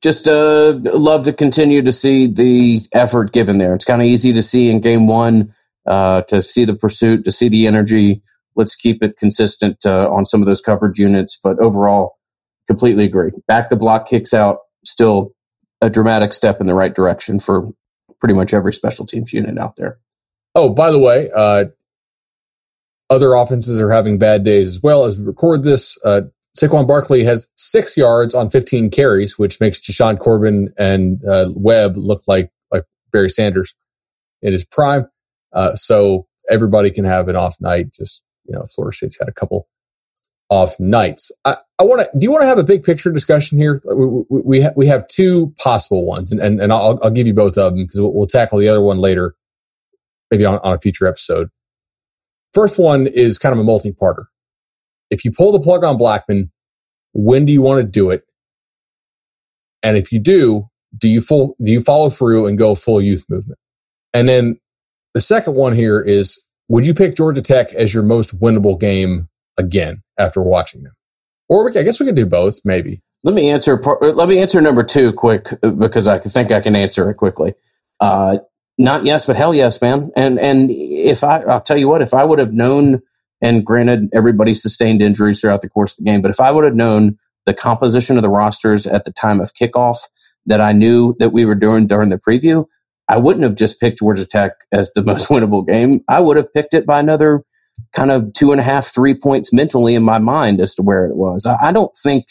Just uh, love to continue to see the effort given there. It's kind of easy to see in game one uh, to see the pursuit, to see the energy. Let's keep it consistent uh, on some of those coverage units, but overall, completely agree. Back the block kicks out, still a dramatic step in the right direction for pretty much every special teams unit out there. Oh, by the way, uh, other offenses are having bad days as well. As we record this, uh, Saquon Barkley has six yards on 15 carries, which makes Jashaun Corbin and uh, Webb look like like Barry Sanders in his prime. Uh, so everybody can have an off night. Just you know, Florida State's had a couple off nights. I, I want to. Do you want to have a big picture discussion here? We we, we, ha- we have two possible ones, and and, and I'll, I'll give you both of them because we'll, we'll, tackle the other one later, maybe on, on a future episode. First one is kind of a multi-parter. If you pull the plug on Blackman, when do you want to do it? And if you do, do you full do you follow through and go full youth movement? And then the second one here is would you pick Georgia Tech as your most winnable game again after watching them? Or we, I guess we could do both, maybe. Let me answer. Let me answer number two quick because I think I can answer it quickly. Uh, not yes, but hell yes, man. And and if I, I'll tell you what, if I would have known, and granted, everybody sustained injuries throughout the course of the game, but if I would have known the composition of the rosters at the time of kickoff that I knew that we were doing during the preview, I wouldn't have just picked Georgia Tech as the most winnable game. I would have picked it by another kind of two and a half, three points mentally in my mind as to where it was. I, I don't think.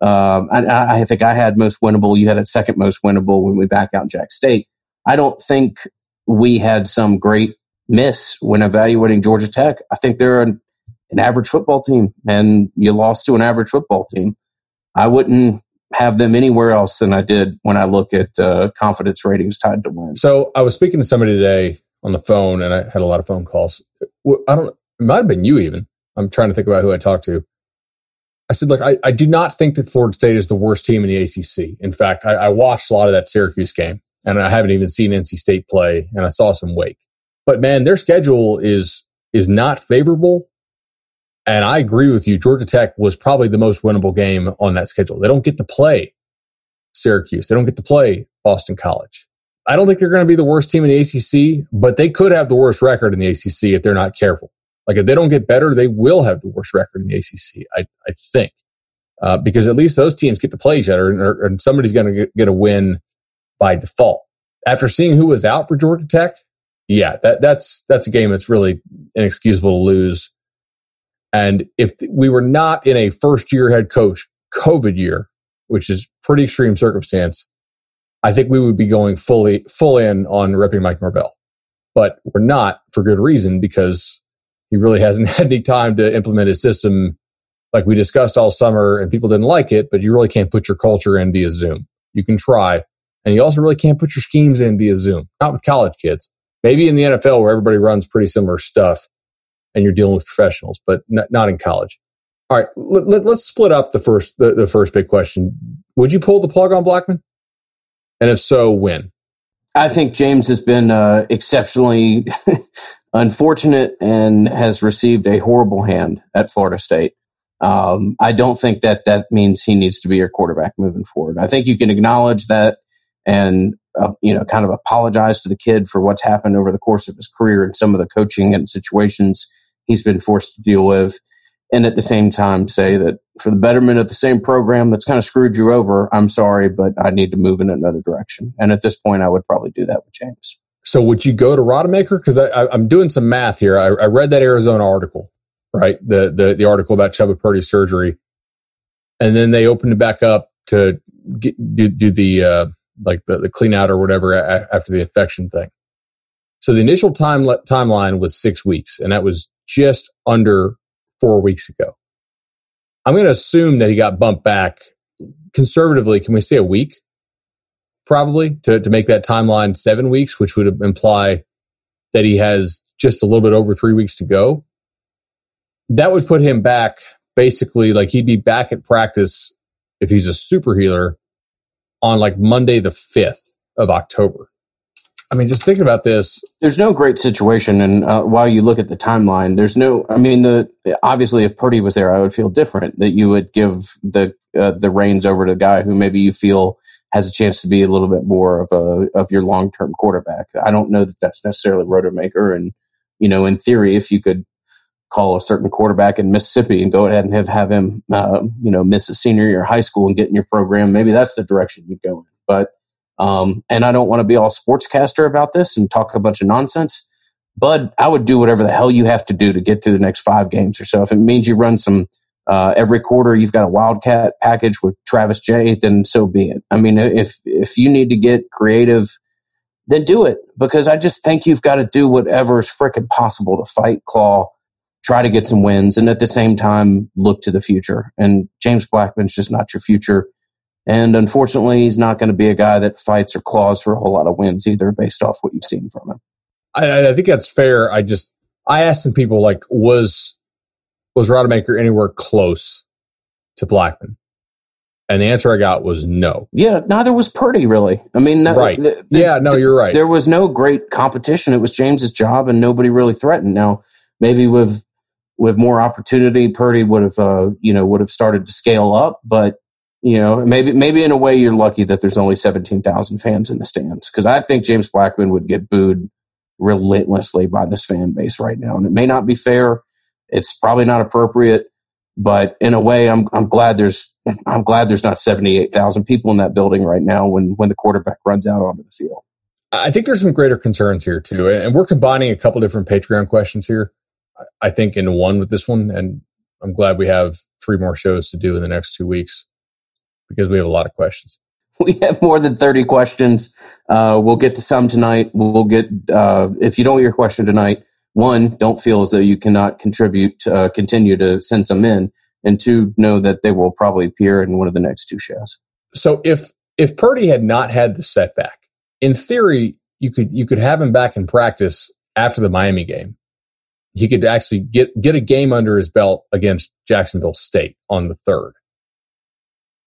Um, I, I, think I had most winnable. You had it second most winnable when we back out Jax State. I don't think we had some great miss when evaluating Georgia Tech. I think they're an, an average football team, and you lost to an average football team. I wouldn't have them anywhere else than I did when I look at uh, confidence ratings tied to wins. So I was speaking to somebody today on the phone, and I had a lot of phone calls. I don't. It might have been you even. I'm trying to think about who I talked to. I said, look, I, I do not think that Florida State is the worst team in the ACC. In fact, I, I watched a lot of that Syracuse game, and I haven't even seen NC State play, and I saw some Wake. But man, their schedule is is not favorable. And I agree with you. Georgia Tech was probably the most winnable game on that schedule. They don't get to play Syracuse. They don't get to play Boston College. I don't think they're going to be the worst team in the ACC, but they could have the worst record in the ACC if they're not careful. Like if they don't get better, they will have the worst record in the ACC. I, I think uh, because at least those teams get to play each other, and, and somebody's going to get, get a win by default. After seeing who was out for Georgia Tech, yeah, that, that's that's a game that's really inexcusable to lose and if we were not in a first year head coach COVID year, which is pretty extreme circumstance, I think we would be going fully full in on repping Mike Norvell. But we're not for good reason because he really hasn't had any time to implement his system like we discussed all summer and people didn't like it, but you really can't put your culture in via Zoom. You can try. And you also really can't put your schemes in via Zoom, not with college kids. Maybe in the NFL where everybody runs pretty similar stuff and you're dealing with professionals, but not, not in college. All right, let, us split up the first the, the first big question. Would you pull the plug on Blackman? And if so, when? I think James has been uh, exceptionally unfortunate and has received a horrible hand at Florida State. Um, I don't think that that means he needs to be your quarterback moving forward. I think you can acknowledge that and uh, you know kind of apologize to the kid for what's happened over the course of his career and some of the coaching and situations he's been forced to deal with. And at the same time, say that for the betterment of the same program that's kind of screwed you over, I'm sorry, but I need to move in another direction. And at this point, I would probably do that with James. So would you go to Rodemaker? Because I'm doing some math here. I, I, read that Arizona article, right? The, the, the article about Chubba Purdy's surgery. And then they opened it back up to get, do, do the, uh, like the, the clean out or whatever after the infection thing. So the initial time timeline was six weeks, and that was just under four weeks ago. I'm going to assume that he got bumped back conservatively. Can we say a week? Probably to, to make that timeline seven weeks, which would imply that he has just a little bit over three weeks to go. That would put him back basically like he'd be back at practice if he's a super healer on like Monday the 5th of October. I mean, just thinking about this, there's no great situation, and uh, while you look at the timeline, there's no. I mean, the obviously, if Purdy was there, I would feel different. That you would give the uh, the reins over to a guy who maybe you feel has a chance to be a little bit more of a of your long term quarterback. I don't know that that's necessarily Rodemaker, and you know, in theory, if you could call a certain quarterback in Mississippi and go ahead and have have him, uh, you know, miss a senior year of high school and get in your program, maybe that's the direction you'd go in. But um, and I don't want to be all sportscaster about this and talk a bunch of nonsense. But I would do whatever the hell you have to do to get through the next five games or so. If it means you run some uh, every quarter, you've got a wildcat package with Travis Jay, then so be it. I mean, if if you need to get creative, then do it because I just think you've got to do whatever is freaking possible to fight, claw, try to get some wins, and at the same time look to the future. And James Blackman's just not your future. And unfortunately, he's not going to be a guy that fights or claws for a whole lot of wins either, based off what you've seen from him. I, I think that's fair. I just I asked some people like, was was Rodemaker anywhere close to Blackman? And the answer I got was no. Yeah, neither was Purdy really. I mean, right? The, the, yeah, no, you're right. There was no great competition. It was James's job, and nobody really threatened. Now, maybe with with more opportunity, Purdy would have, uh, you know, would have started to scale up. But you know, maybe maybe in a way you're lucky that there's only 17,000 fans in the stands because I think James Blackman would get booed relentlessly by this fan base right now, and it may not be fair. It's probably not appropriate, but in a way, I'm I'm glad there's I'm glad there's not 78,000 people in that building right now when when the quarterback runs out onto the field. I think there's some greater concerns here too, and we're combining a couple different Patreon questions here. I think into one with this one, and I'm glad we have three more shows to do in the next two weeks because we have a lot of questions. We have more than 30 questions. Uh, we'll get to some tonight. We'll get, uh, if you don't get your question tonight, one, don't feel as though you cannot contribute, uh, continue to send some in. And two, know that they will probably appear in one of the next two shows. So if, if Purdy had not had the setback, in theory, you could, you could have him back in practice after the Miami game. He could actually get, get a game under his belt against Jacksonville State on the third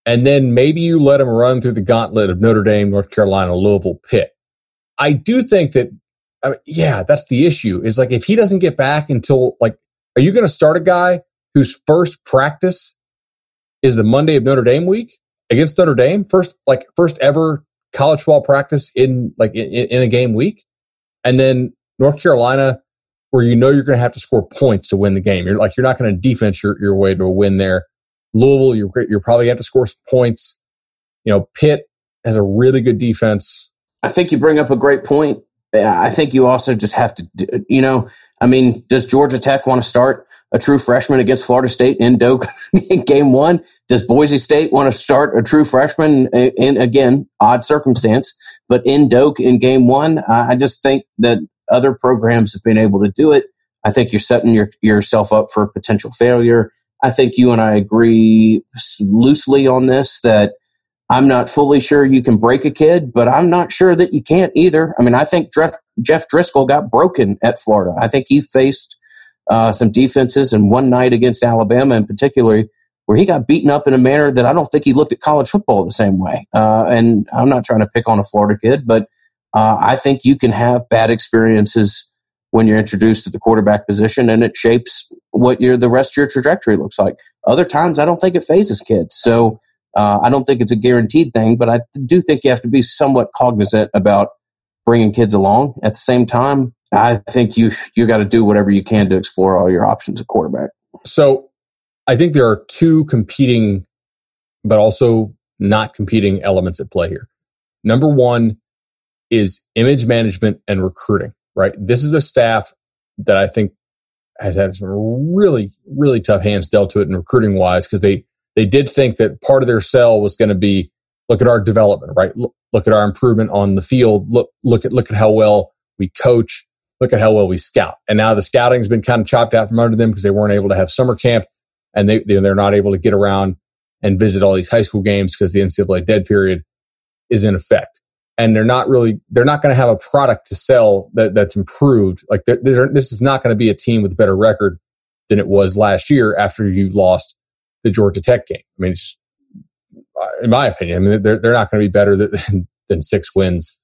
and then maybe you let him run through the gauntlet of Notre Dame, North Carolina, Louisville, Pitt. I do think that, I mean, yeah, that's the issue. Is like if he doesn't get back until like, are you going to start a guy whose first practice is the Monday of Notre Dame week against Notre Dame? First, like first ever college football practice in like in, in a game week, and then North Carolina, where you know you're going to have to score points to win the game. You're like you're not going to defense your, your way to a win there. Louisville, you're you're probably going to have to score some points. You know, Pitt has a really good defense. I think you bring up a great point. I think you also just have to, you know, I mean, does Georgia Tech want to start a true freshman against Florida State in Doak in game one? Does Boise State want to start a true freshman in, again, odd circumstance, but in Doak in game one? I just think that other programs have been able to do it. I think you're setting your, yourself up for potential failure. I think you and I agree loosely on this that I'm not fully sure you can break a kid, but I'm not sure that you can't either. I mean, I think Jeff, Jeff Driskel got broken at Florida. I think he faced uh, some defenses and one night against Alabama in particular where he got beaten up in a manner that I don't think he looked at college football the same way. Uh, and I'm not trying to pick on a Florida kid, but uh, I think you can have bad experiences when you're introduced to the quarterback position and it shapes what your the rest of your trajectory looks like. Other times, I don't think it phases kids. So uh, I don't think it's a guaranteed thing, but I do think you have to be somewhat cognizant about bringing kids along. At the same time, I think you you got to do whatever you can to explore all your options at quarterback. So I think there are two competing, but also not competing elements at play here. Number one is image management and recruiting right? This is a staff that I think has had some really, really tough hands dealt to it in recruiting wise because they, they did think that part of their sell was going to be look at our development, right? Look, look at our improvement on the field. Look, look at, look at how well we coach. Look at how well we scout. And now the scouting has been kind of chopped out from under them because they weren't able to have summer camp and they, they're not able to get around and visit all these high school games because the NCAA dead period is in effect and they're not really they're not going to have a product to sell that, that's improved like they're, they're, this is not going to be a team with a better record than it was last year after you lost the georgia tech game i mean uh, in my opinion i mean they're, they're not going to be better than, than six wins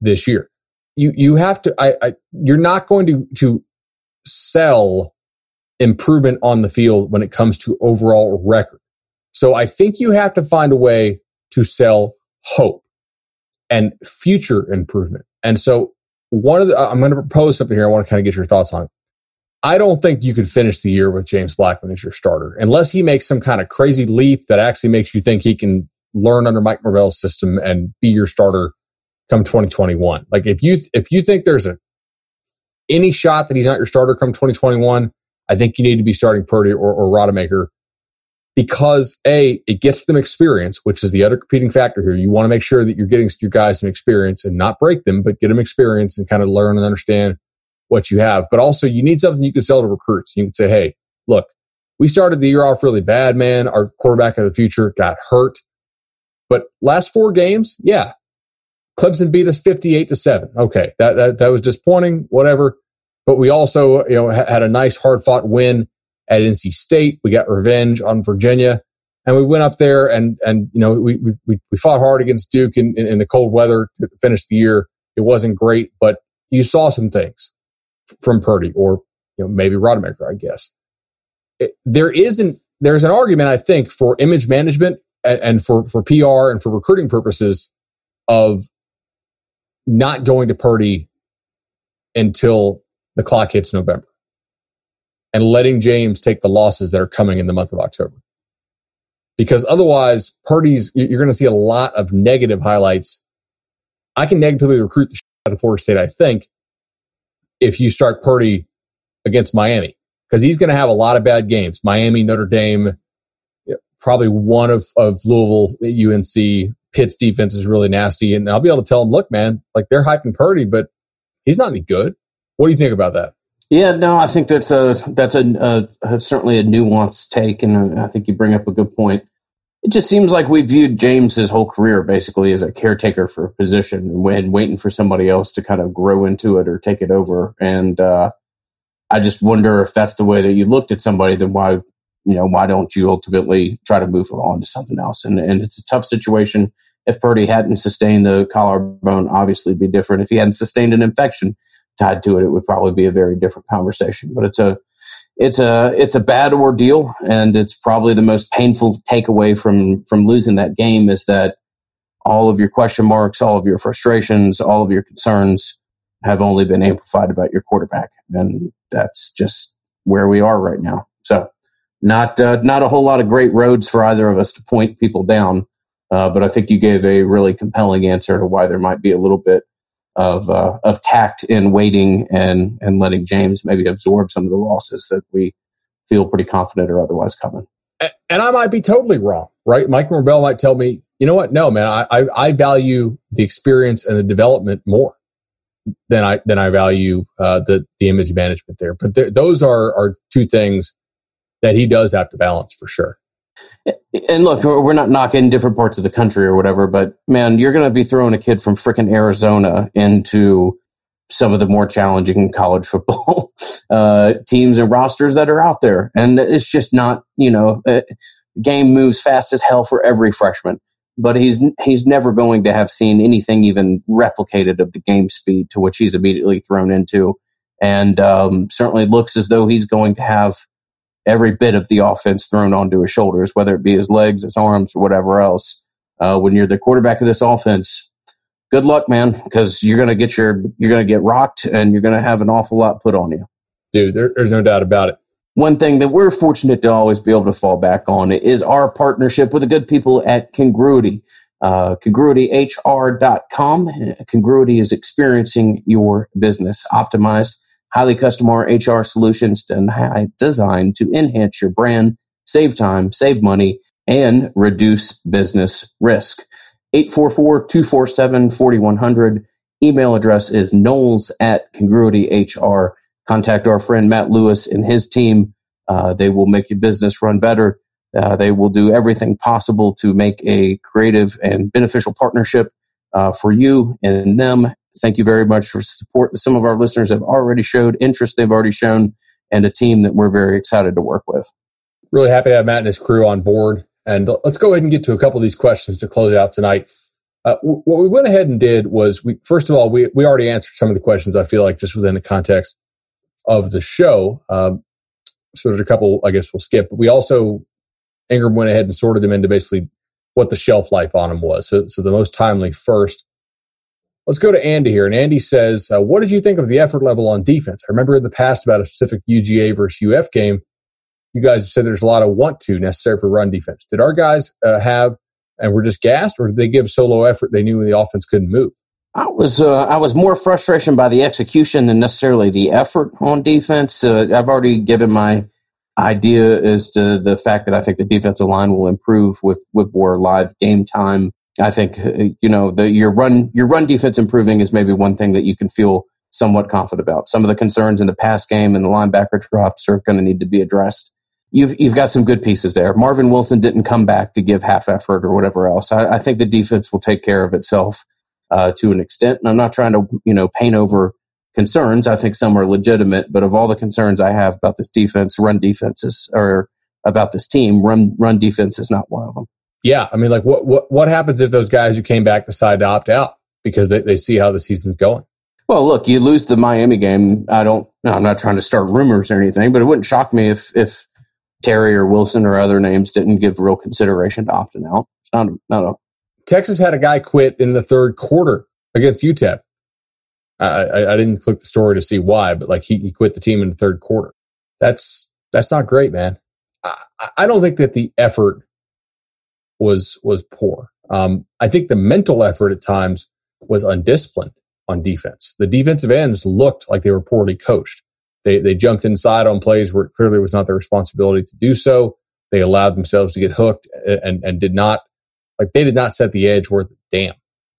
this year. You you have to. I, I you're not going to to sell improvement on the field when it comes to overall record. So I think you have to find a way to sell hope and future improvement. And so one of the, I'm going to propose something here. I want to kind of get your thoughts on. I don't think you could finish the year with James Blackman as your starter unless he makes some kind of crazy leap that actually makes you think he can learn under Mike Norvell's system and be your starter come 2021. Like if you if you think there's a any shot that he's not your starter come 2021, I think you need to be starting Purdy or, or Rodemaker because a it gets them experience, which is the other competing factor here. You want to make sure that you're getting your guys some experience and not break them, but get them experience and kind of learn and understand what you have. But also, you need something you can sell to recruits. You can say, "Hey, look, we started the year off really bad, man. Our quarterback of the future got hurt, but last four games, yeah, Clemson beat us fifty-eight to seven. Okay, that that that was disappointing. Whatever." But we also, you know, had a nice hard fought win at NC State. We got revenge on Virginia. And we went up there and, and you know, we, we, we fought hard against Duke in, in, in the cold weather to finish the year. It wasn't great, but you saw some things from Purdy or, you know, maybe Rodemaker, I guess. It, there isn't, there's an argument, I think, for image management and, and for, for PR and for recruiting purposes of not going to Purdy until the clock hits November and letting James take the losses that are coming in the month of October. Because otherwise, Purdy's, you're going to see a lot of negative highlights. I can negatively recruit the shit out of Florida State, I think, if you start Purdy against Miami, because he's going to have a lot of bad games. Miami, Notre Dame, probably one of, of Louisville, UNC. Pitt's defense is really nasty. And I'll be able to tell him, look, man, like they're hyping Purdy, but he's not any good. What do you think about that? Yeah, no, I think that's a that's a, a, certainly a nuanced take, and I think you bring up a good point. It just seems like we viewed James his whole career basically as a caretaker for a position and waiting for somebody else to kind of grow into it or take it over. And uh, I just wonder if that's the way that you looked at somebody, then why you know why don't you ultimately try to move on to something else? And and it's a tough situation. If Purdy hadn't sustained the collarbone, obviously be different. If he hadn't sustained an infection, tied to it, it would probably be a very different conversation. But it's a it's a it's a bad ordeal, and it's probably the most painful takeaway from from losing that game is that all of your question marks, all of your frustrations, all of your concerns have only been amplified about your quarterback, and that's just where we are right now. So, not uh, not a whole lot of great roads for either of us to point people down, uh, but I think you gave a really compelling answer to why there might be a little bit of uh, of tact in waiting and and letting James maybe absorb some of the losses that we feel pretty confident are otherwise coming. And I might be totally wrong, right? Mike Norvell might tell me, you know what? No, man, I, I, I value the experience and the development more than I than I value uh, the the image management there. But th- those are are two things that he does have to balance for sure and look, we're not knocking different parts of the country or whatever, but man, you're going to be throwing a kid from freaking Arizona into some of the more challenging college football uh, teams and rosters that are out there. And it's just not, you know, uh, game moves fast as hell for every freshman. But he's he's never going to have seen anything even replicated of the game speed to which he's immediately thrown into, and um, certainly looks as though he's going to have every bit of the offense thrown onto his shoulders, whether it be his legs, his arms, or whatever else. Uh, when you're the quarterback of this offense, good luck, man, because you're gonna get your you're gonna get rocked, and you're gonna have an awful lot put on you. Dude, there, there's no doubt about it. One thing that we're fortunate to always be able to fall back on is our partnership with the good people at Congruity. Uh, congruityhr.com. Congruity is experiencing your business optimized highly customized HR solutions designed to enhance your brand, save time, save money, and reduce business risk. 844-247-4100. Email address is knowles at congruity HR. Contact our friend Matt Lewis and his team. Uh, they will make your business run better. Uh, they will do everything possible to make a creative and beneficial partnership uh, for you and them Thank you very much for support some of our listeners have already showed interest they've already shown and a team that we're very excited to work with. Really happy to have Matt and his crew on board. And let's go ahead and get to a couple of these questions to close out tonight. Uh, what we went ahead and did was we first of all we we already answered some of the questions. I feel like just within the context of the show. Um, so there's a couple I guess we'll skip. We also Ingram went ahead and sorted them into basically what the shelf life on them was. So so the most timely first. Let's go to Andy here. And Andy says, uh, What did you think of the effort level on defense? I remember in the past about a specific UGA versus UF game, you guys said there's a lot of want to necessary for run defense. Did our guys uh, have and were just gassed, or did they give so solo effort they knew the offense couldn't move? I was uh, I was more frustration by the execution than necessarily the effort on defense. Uh, I've already given my idea as to the fact that I think the defensive line will improve with with more live game time. I think uh, you know the your run your run defense improving is maybe one thing that you can feel somewhat confident about. Some of the concerns in the pass game and the linebacker drops are going to need to be addressed you've you've got some good pieces there. Marvin Wilson didn't come back to give half effort or whatever else. I, I think the defense will take care of itself uh, to an extent. And I'm not trying to you know paint over concerns. I think some are legitimate, but of all the concerns I have about this defense, run defenses or about this team, run run defense is not one of them. Yeah, I mean, like what what what happens if those guys who came back decide to opt out because they, they see how the season's going? Well, look, you lose the Miami game. I don't. I'm not trying to start rumors or anything, but it wouldn't shock me if if Terry or Wilson or other names didn't give real consideration to opting out. It's not, not a. Texas had a guy quit in the third quarter against UTEP. I, I, I, didn't click the story to see why, but like he, he quit the team in the third quarter. That's that's not great, man. I, I don't think that the effort was was poor. Um, I think the mental effort at times was undisciplined on defense. The defensive ends looked like they were poorly coached. They, they jumped inside on plays where it clearly it was not their responsibility to do so. They allowed themselves to get hooked and, and did not, like, they did not set the edge worth a damn.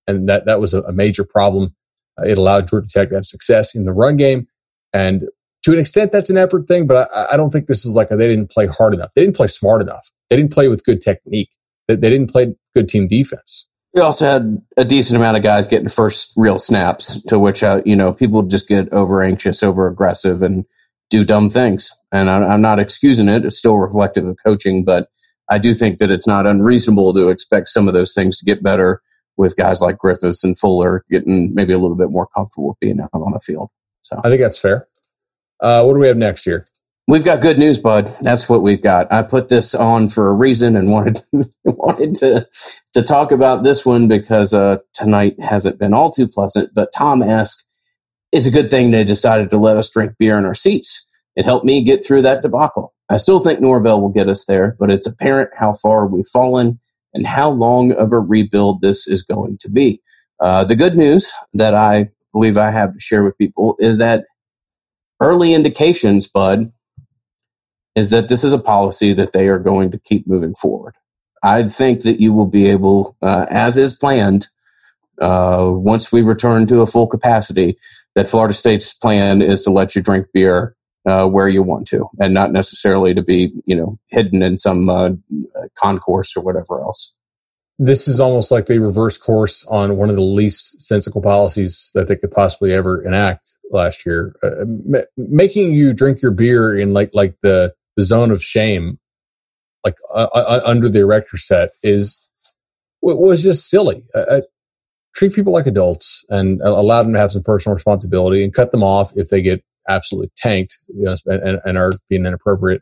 And that, that was a, major problem. It allowed Georgia Tech to have success in the run game. And to an extent, that's an effort thing, but I, I don't think this is like a, they didn't play hard enough. They didn't play smart enough. They didn't play with good technique. They, they didn't play good team defense. We also had a decent amount of guys getting first real snaps, to which uh, you know people just get over anxious, over aggressive, and do dumb things. And I, I'm not excusing it; it's still reflective of coaching, but I do think that it's not unreasonable to expect some of those things to get better with guys like Griffiths and Fuller getting maybe a little bit more comfortable with being out on the field. So I think that's fair. Uh, what do we have next year? We've got good news, bud. That's what we've got. I put this on for a reason and wanted wanted to to talk about this one because uh, tonight hasn't been all too pleasant. But Tom asked, "It's a good thing they decided to let us drink beer in our seats. It helped me get through that debacle. I still think Norvell will get us there, but it's apparent how far we've fallen and how long of a rebuild this is going to be. Uh, the good news that I believe I have to share with people is that early indications, bud, is that this is a policy that they are going to keep moving forward. I think that you will be able, uh, as is planned, uh, once we return to a full capacity, that Florida State's plan is to let you drink beer uh, where you want to, and not necessarily to be, you know, hidden in some uh, concourse or whatever else. This is almost like they reverse course on one of the least sensible policies that they could possibly ever enact last year, uh, making you drink your beer in like like the the zone of shame, like uh, uh, uh under the erector set, is was just silly. Uh, uh, treat people like adults and allow them to have some personal responsibility and cut them off if they get absolutely tanked you know, and, and are being inappropriate,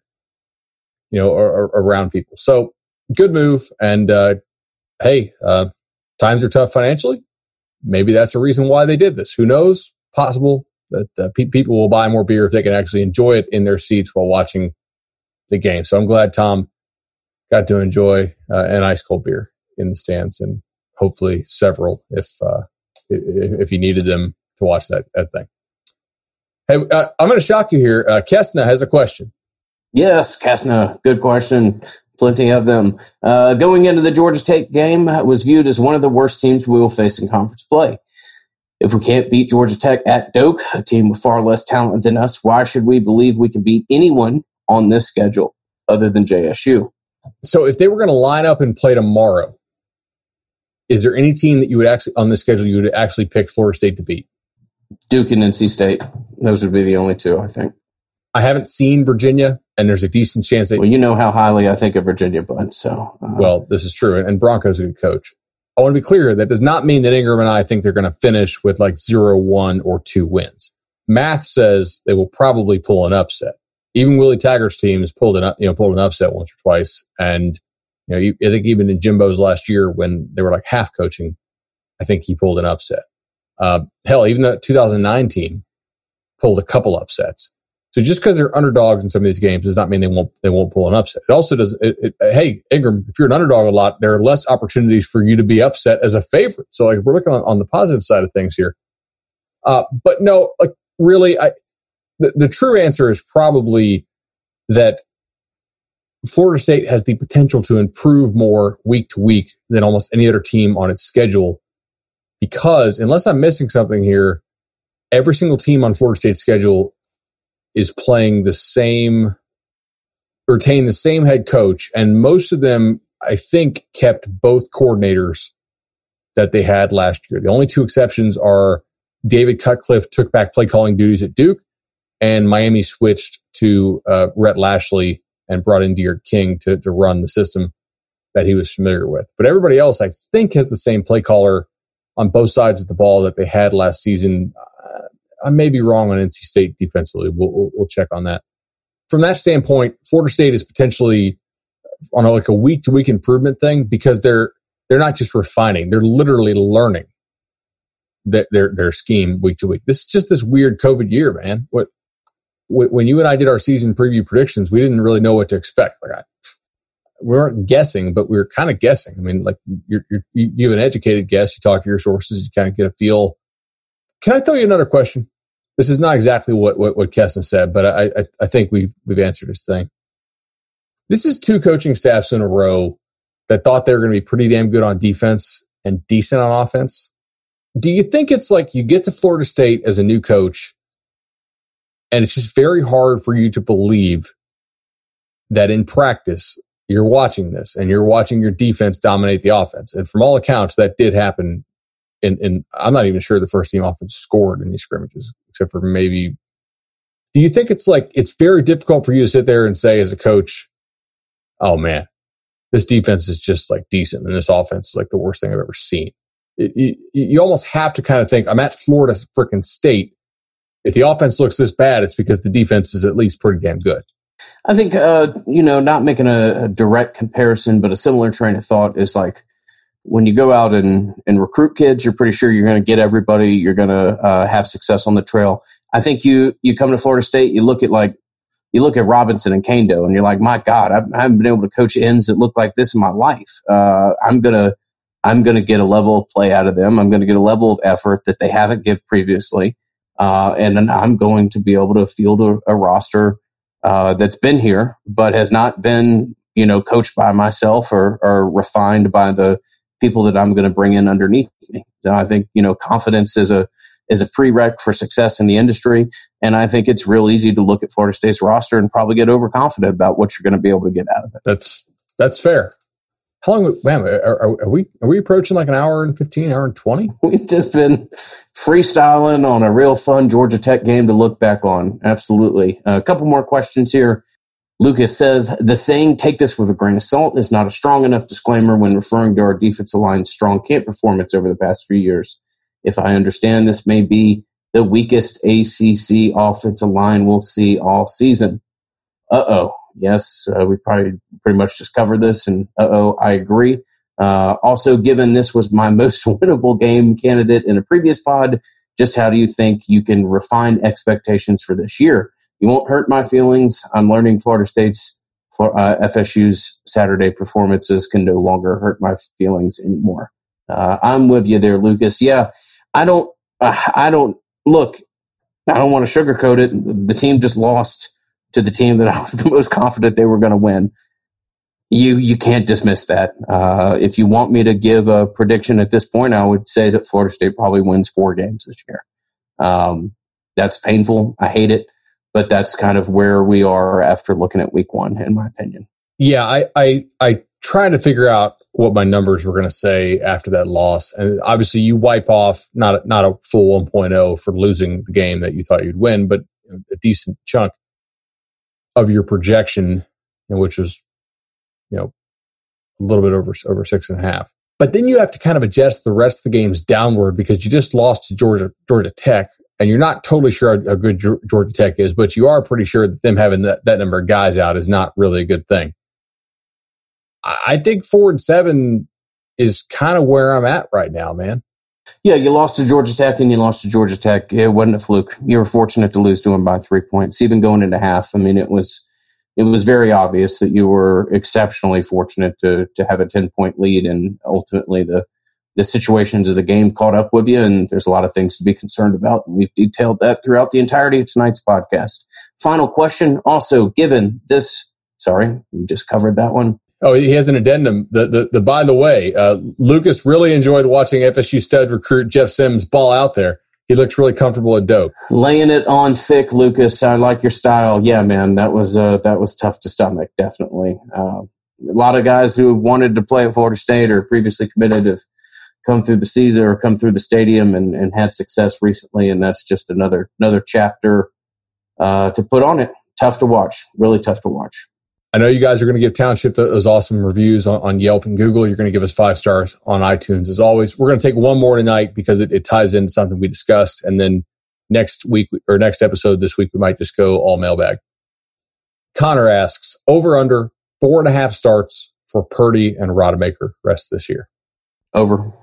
you know, or, or around people. So good move. And uh, hey, uh, times are tough financially. Maybe that's a reason why they did this. Who knows? Possible that uh, pe- people will buy more beer if they can actually enjoy it in their seats while watching the game. So I'm glad Tom got to enjoy uh, an ice cold beer in the stands and hopefully several if uh, if, he needed them to watch that, that thing. Hey, uh, I'm going to shock you here. Uh, has a question. Yes, Kesna, good question. Plenty of them. Uh, going into the Georgia Tech game was viewed as one of the worst teams we will face in conference play. If we can't beat Georgia Tech at Doak, a team with far less talent than us, why should we believe we can beat anyone on this schedule other than JSU. So if they were going to line up and play tomorrow, is there any team that you would actually on the schedule you would actually pick Florida State to beat? Duke and NC State. Those would be the only two, I think. I haven't seen Virginia, and there's a decent chance that. Well, you know how highly I think of Virginia, bud. So, uh, well, this is true, and Bronco's a good coach. I want to be clear that does not mean that Ingram and I think they're going to finish with like zero, one, or two wins. Math says they will probably pull an upset. Even Willie Taggart's team has pulled an you know pulled an upset once or twice, and you know I think even in Jimbo's last year when they were like half coaching, I think he pulled an upset. Uh, hell, even the 2009 team pulled a couple upsets. So just because they're underdogs in some of these games does not mean they won't they won't pull an upset. It also does. It, it, hey Ingram, if you're an underdog a lot, there are less opportunities for you to be upset as a favorite. So like if we're looking on, on the positive side of things here, uh, but no, like really, I the, true answer is probably that Florida State has the potential to improve more week to week than almost any other team on its schedule. Because unless I'm missing something here, every single team on Florida State's schedule is playing the same, retain the same head coach, and most of them, I think, kept both coordinators that they had last year. The only two exceptions are David Cutcliffe took back play calling duties at Duke, and Miami switched to uh, Rhett Lashlee and brought in D'Eriq King to, to run the system that he was familiar with. But everybody else, I think, has the same play caller on both sides of the ball that they had last season. I may be wrong on NC State defensively. We'll, we'll, we'll check on that. From that standpoint, Florida State is potentially on a, like a week to week improvement thing because they're they're not just refining; they're literally learning that their their scheme week to week. This is just this weird COVID year, man. What when you and I did our season preview predictions, we didn't really know what to expect. Like I, we weren't guessing, but we were kind of guessing. I mean, like you're, you're, you have an educated guess. You talk to your sources. You kind of get a feel. Can I throw you another question? This is not exactly what, what, what Kesson said, but I, I, I think we've, we've answered his thing. This is two coaching staffs in a row that thought they were going to be pretty damn good on defense and decent on offense. Do you think it's like you get to Florida State as a new coach and it's just very hard for you to believe that in practice you're watching this and you're watching your defense dominate the offense. And from all accounts, that did happen and, I'm not even sure the first team offense scored in these scrimmages, except for maybe. Do you think it's like it's very difficult for you to sit there and say as a coach, "Oh man, this defense is just like decent, and this offense is like the worst thing I've ever seen." It, you, you almost have to kind of think, "I'm at Florida freaking State. If the offense looks this bad, it's because the defense is at least pretty damn good." I think, uh, you know, not making a, a direct comparison, but a similar train of thought is like when you go out and, and recruit kids, you're pretty sure you're going to get everybody. You're going to uh, have success on the trail. I think you you come to Florida State, you look at like you look at Robinson and Kaindoh, and you're like, my God, I've, I haven't been able to coach ends that look like this in my life. Uh, I'm gonna I'm gonna get a level of play out of them. I'm gonna get a level of effort that they haven't given previously, uh, and I'm going to be able to field a, a roster uh, that's been here but has not been you know coached by myself or, or refined by the people that I'm going to bring in underneath me. So I think, you know, confidence is a, is a prereq for success in the industry. And I think it's real easy to look at Florida State's roster and probably get overconfident about what you're going to be able to get out of it. That's, that's fair. How long, man, are, are, are, we, are we approaching like an hour and 15, hour and 20? We've just been freestyling on a real fun Georgia Tech game to look back on. Absolutely. Uh, a couple more questions here. Lucas says the saying, take this with a grain of salt, is not a strong enough disclaimer when referring to our defensive line's strong camp performance over the past few years. If I understand, this may be the weakest ACC offensive line we'll see all season. Uh oh. Yes, uh, we probably pretty much just covered this, and oh, I agree. Uh, also, given this was my most winnable game candidate in a previous pod, just how do you think you can refine expectations for this year? You won't hurt my feelings. I'm learning Florida State's uh, FSU's Saturday performances can no longer hurt my feelings anymore. Uh, I'm with you there, Lucas. Yeah, I don't. Uh, I don't look. I don't want to sugarcoat it. The team just lost to the team that I was the most confident they were going to win. You you can't dismiss that. Uh, if you want me to give a prediction at this point, I would say that Florida State probably wins four games this year. Um, that's painful. I hate it but that's kind of where we are after looking at week one, in my opinion. Yeah, I I, I tried to figure out what my numbers were going to say after that loss, and obviously you wipe off not not a full 1.0 for losing the game that you thought you'd win, but a decent chunk of your projection, which was you know a little bit over over six and a half. But then you have to kind of adjust the rest of the games downward because you just lost to Georgia, Georgia Tech, and you're not totally sure how good Georgia Tech is, but you are pretty sure that them having that, that number of guys out is not really a good thing. I think four and seven is kind of where I'm at right now, man. Yeah, you lost to Georgia Tech and you lost to Georgia Tech. It wasn't a fluke. You were fortunate to lose to them by three points, even going into half. I mean, it was it was very obvious that you were exceptionally fortunate to to have a ten point lead, and ultimately the the situations of the game caught up with you. And there's a lot of things to be concerned about. And we've detailed that throughout the entirety of tonight's podcast. Final question, also given this. Sorry, we just covered that one. Oh, he has an addendum. The the, the by the way, uh, Lucas really enjoyed watching FSU stud recruit Jeff Sims ball out there. He looks really comfortable at Doak. Laying it on thick, Lucas. I like your style. Yeah, man, that was uh, that was tough to stomach. Definitely. Uh, a lot of guys who wanted to play at Florida State or previously committed have come through the season or come through the stadium and, and had success recently, and that's just another another chapter uh, to put on it. Tough to watch. Really tough to watch. I know you guys are going to give Township those awesome reviews on, on, Yelp and Google. You're going to give us five stars on iTunes as always. We're going to take one more tonight because it, it ties into something we discussed. And then next week or next episode this week, we might just go all mailbag. Connor asks over under four and a half starts for Purdy and Rodemaker rest this year. Over.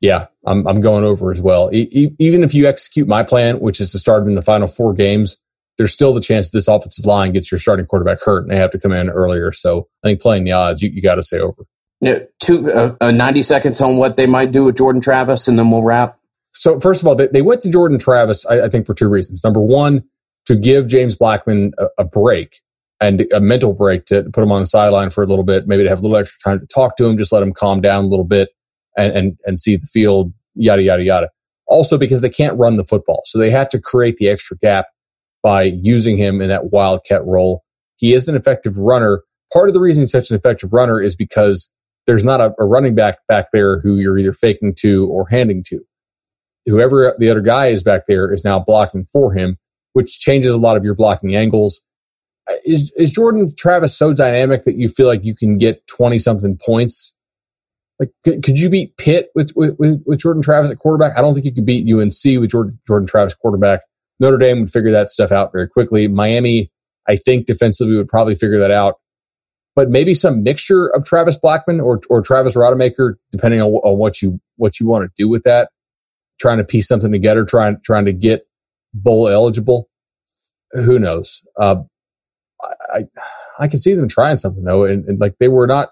Yeah, I'm, I'm going over as well. E- even if you execute my plan, which is to start in the final four games, there's still the chance this offensive line gets your starting quarterback hurt and they have to come in earlier. So I think playing the odds, you, you got to say over. Yeah, two uh, uh, 90 seconds on what they might do with Jordan Travis, and then we'll wrap. So first of all, they, they went to Jordan Travis, I, I, think, for two reasons. Number one, to give James Blackman a, a break and a mental break to put him on the sideline for a little bit, maybe to have a little extra time to talk to him, just let him calm down a little bit and, and, and see the field, yada, yada, yada. Also because they can't run the football. So they have to create the extra gap by using him in that wildcat role. He is an effective runner. Part of the reason he's such an effective runner is because there's not a, a running back back there who you're either faking to or handing to. Whoever the other guy is back there is now blocking for him, which changes a lot of your blocking angles. Is, is Jordan Travis so dynamic that you feel like you can get 20 something points? Like, could, could you beat Pitt with, with, with Jordan Travis at quarterback? I don't think you could beat UNC with Jordan, Jordan Travis quarterback. Notre Dame would figure that stuff out very quickly. Miami, I think defensively would probably figure that out. But maybe some mixture of Travis Blackman or, or Travis Rodemaker, depending on, on what you what you want to do with that. Trying to piece something together, trying trying to get bowl eligible. Who knows? Uh, I I can see them trying something though, and, and like they were not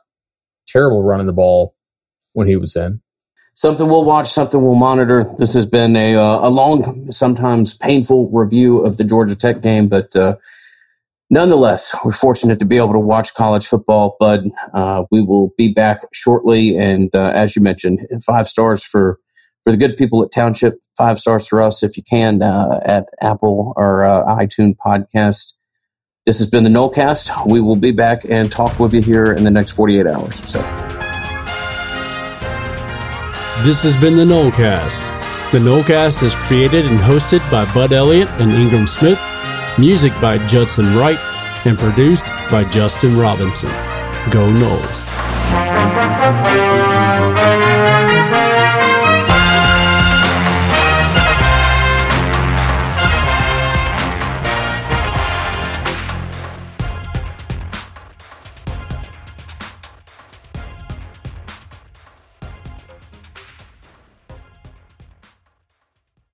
terrible running the ball when he was in something we'll watch, something we'll monitor. This has been a uh, a long, sometimes painful review of the Georgia Tech game, but uh, nonetheless, we're fortunate to be able to watch college football. But uh, we will be back shortly, and uh, as you mentioned, five stars for for the good people at Township, five stars for us if you can uh, at Apple or uh, iTunes podcast. This has been the Nolecast. We will be back and talk with you here in the next 48 hours. So. This has been the Nolecast. The Nolecast is created and hosted by Bud Elliott and Ingram Smith, music by Judson Wright, and produced by Justin Robinson. Go Noles.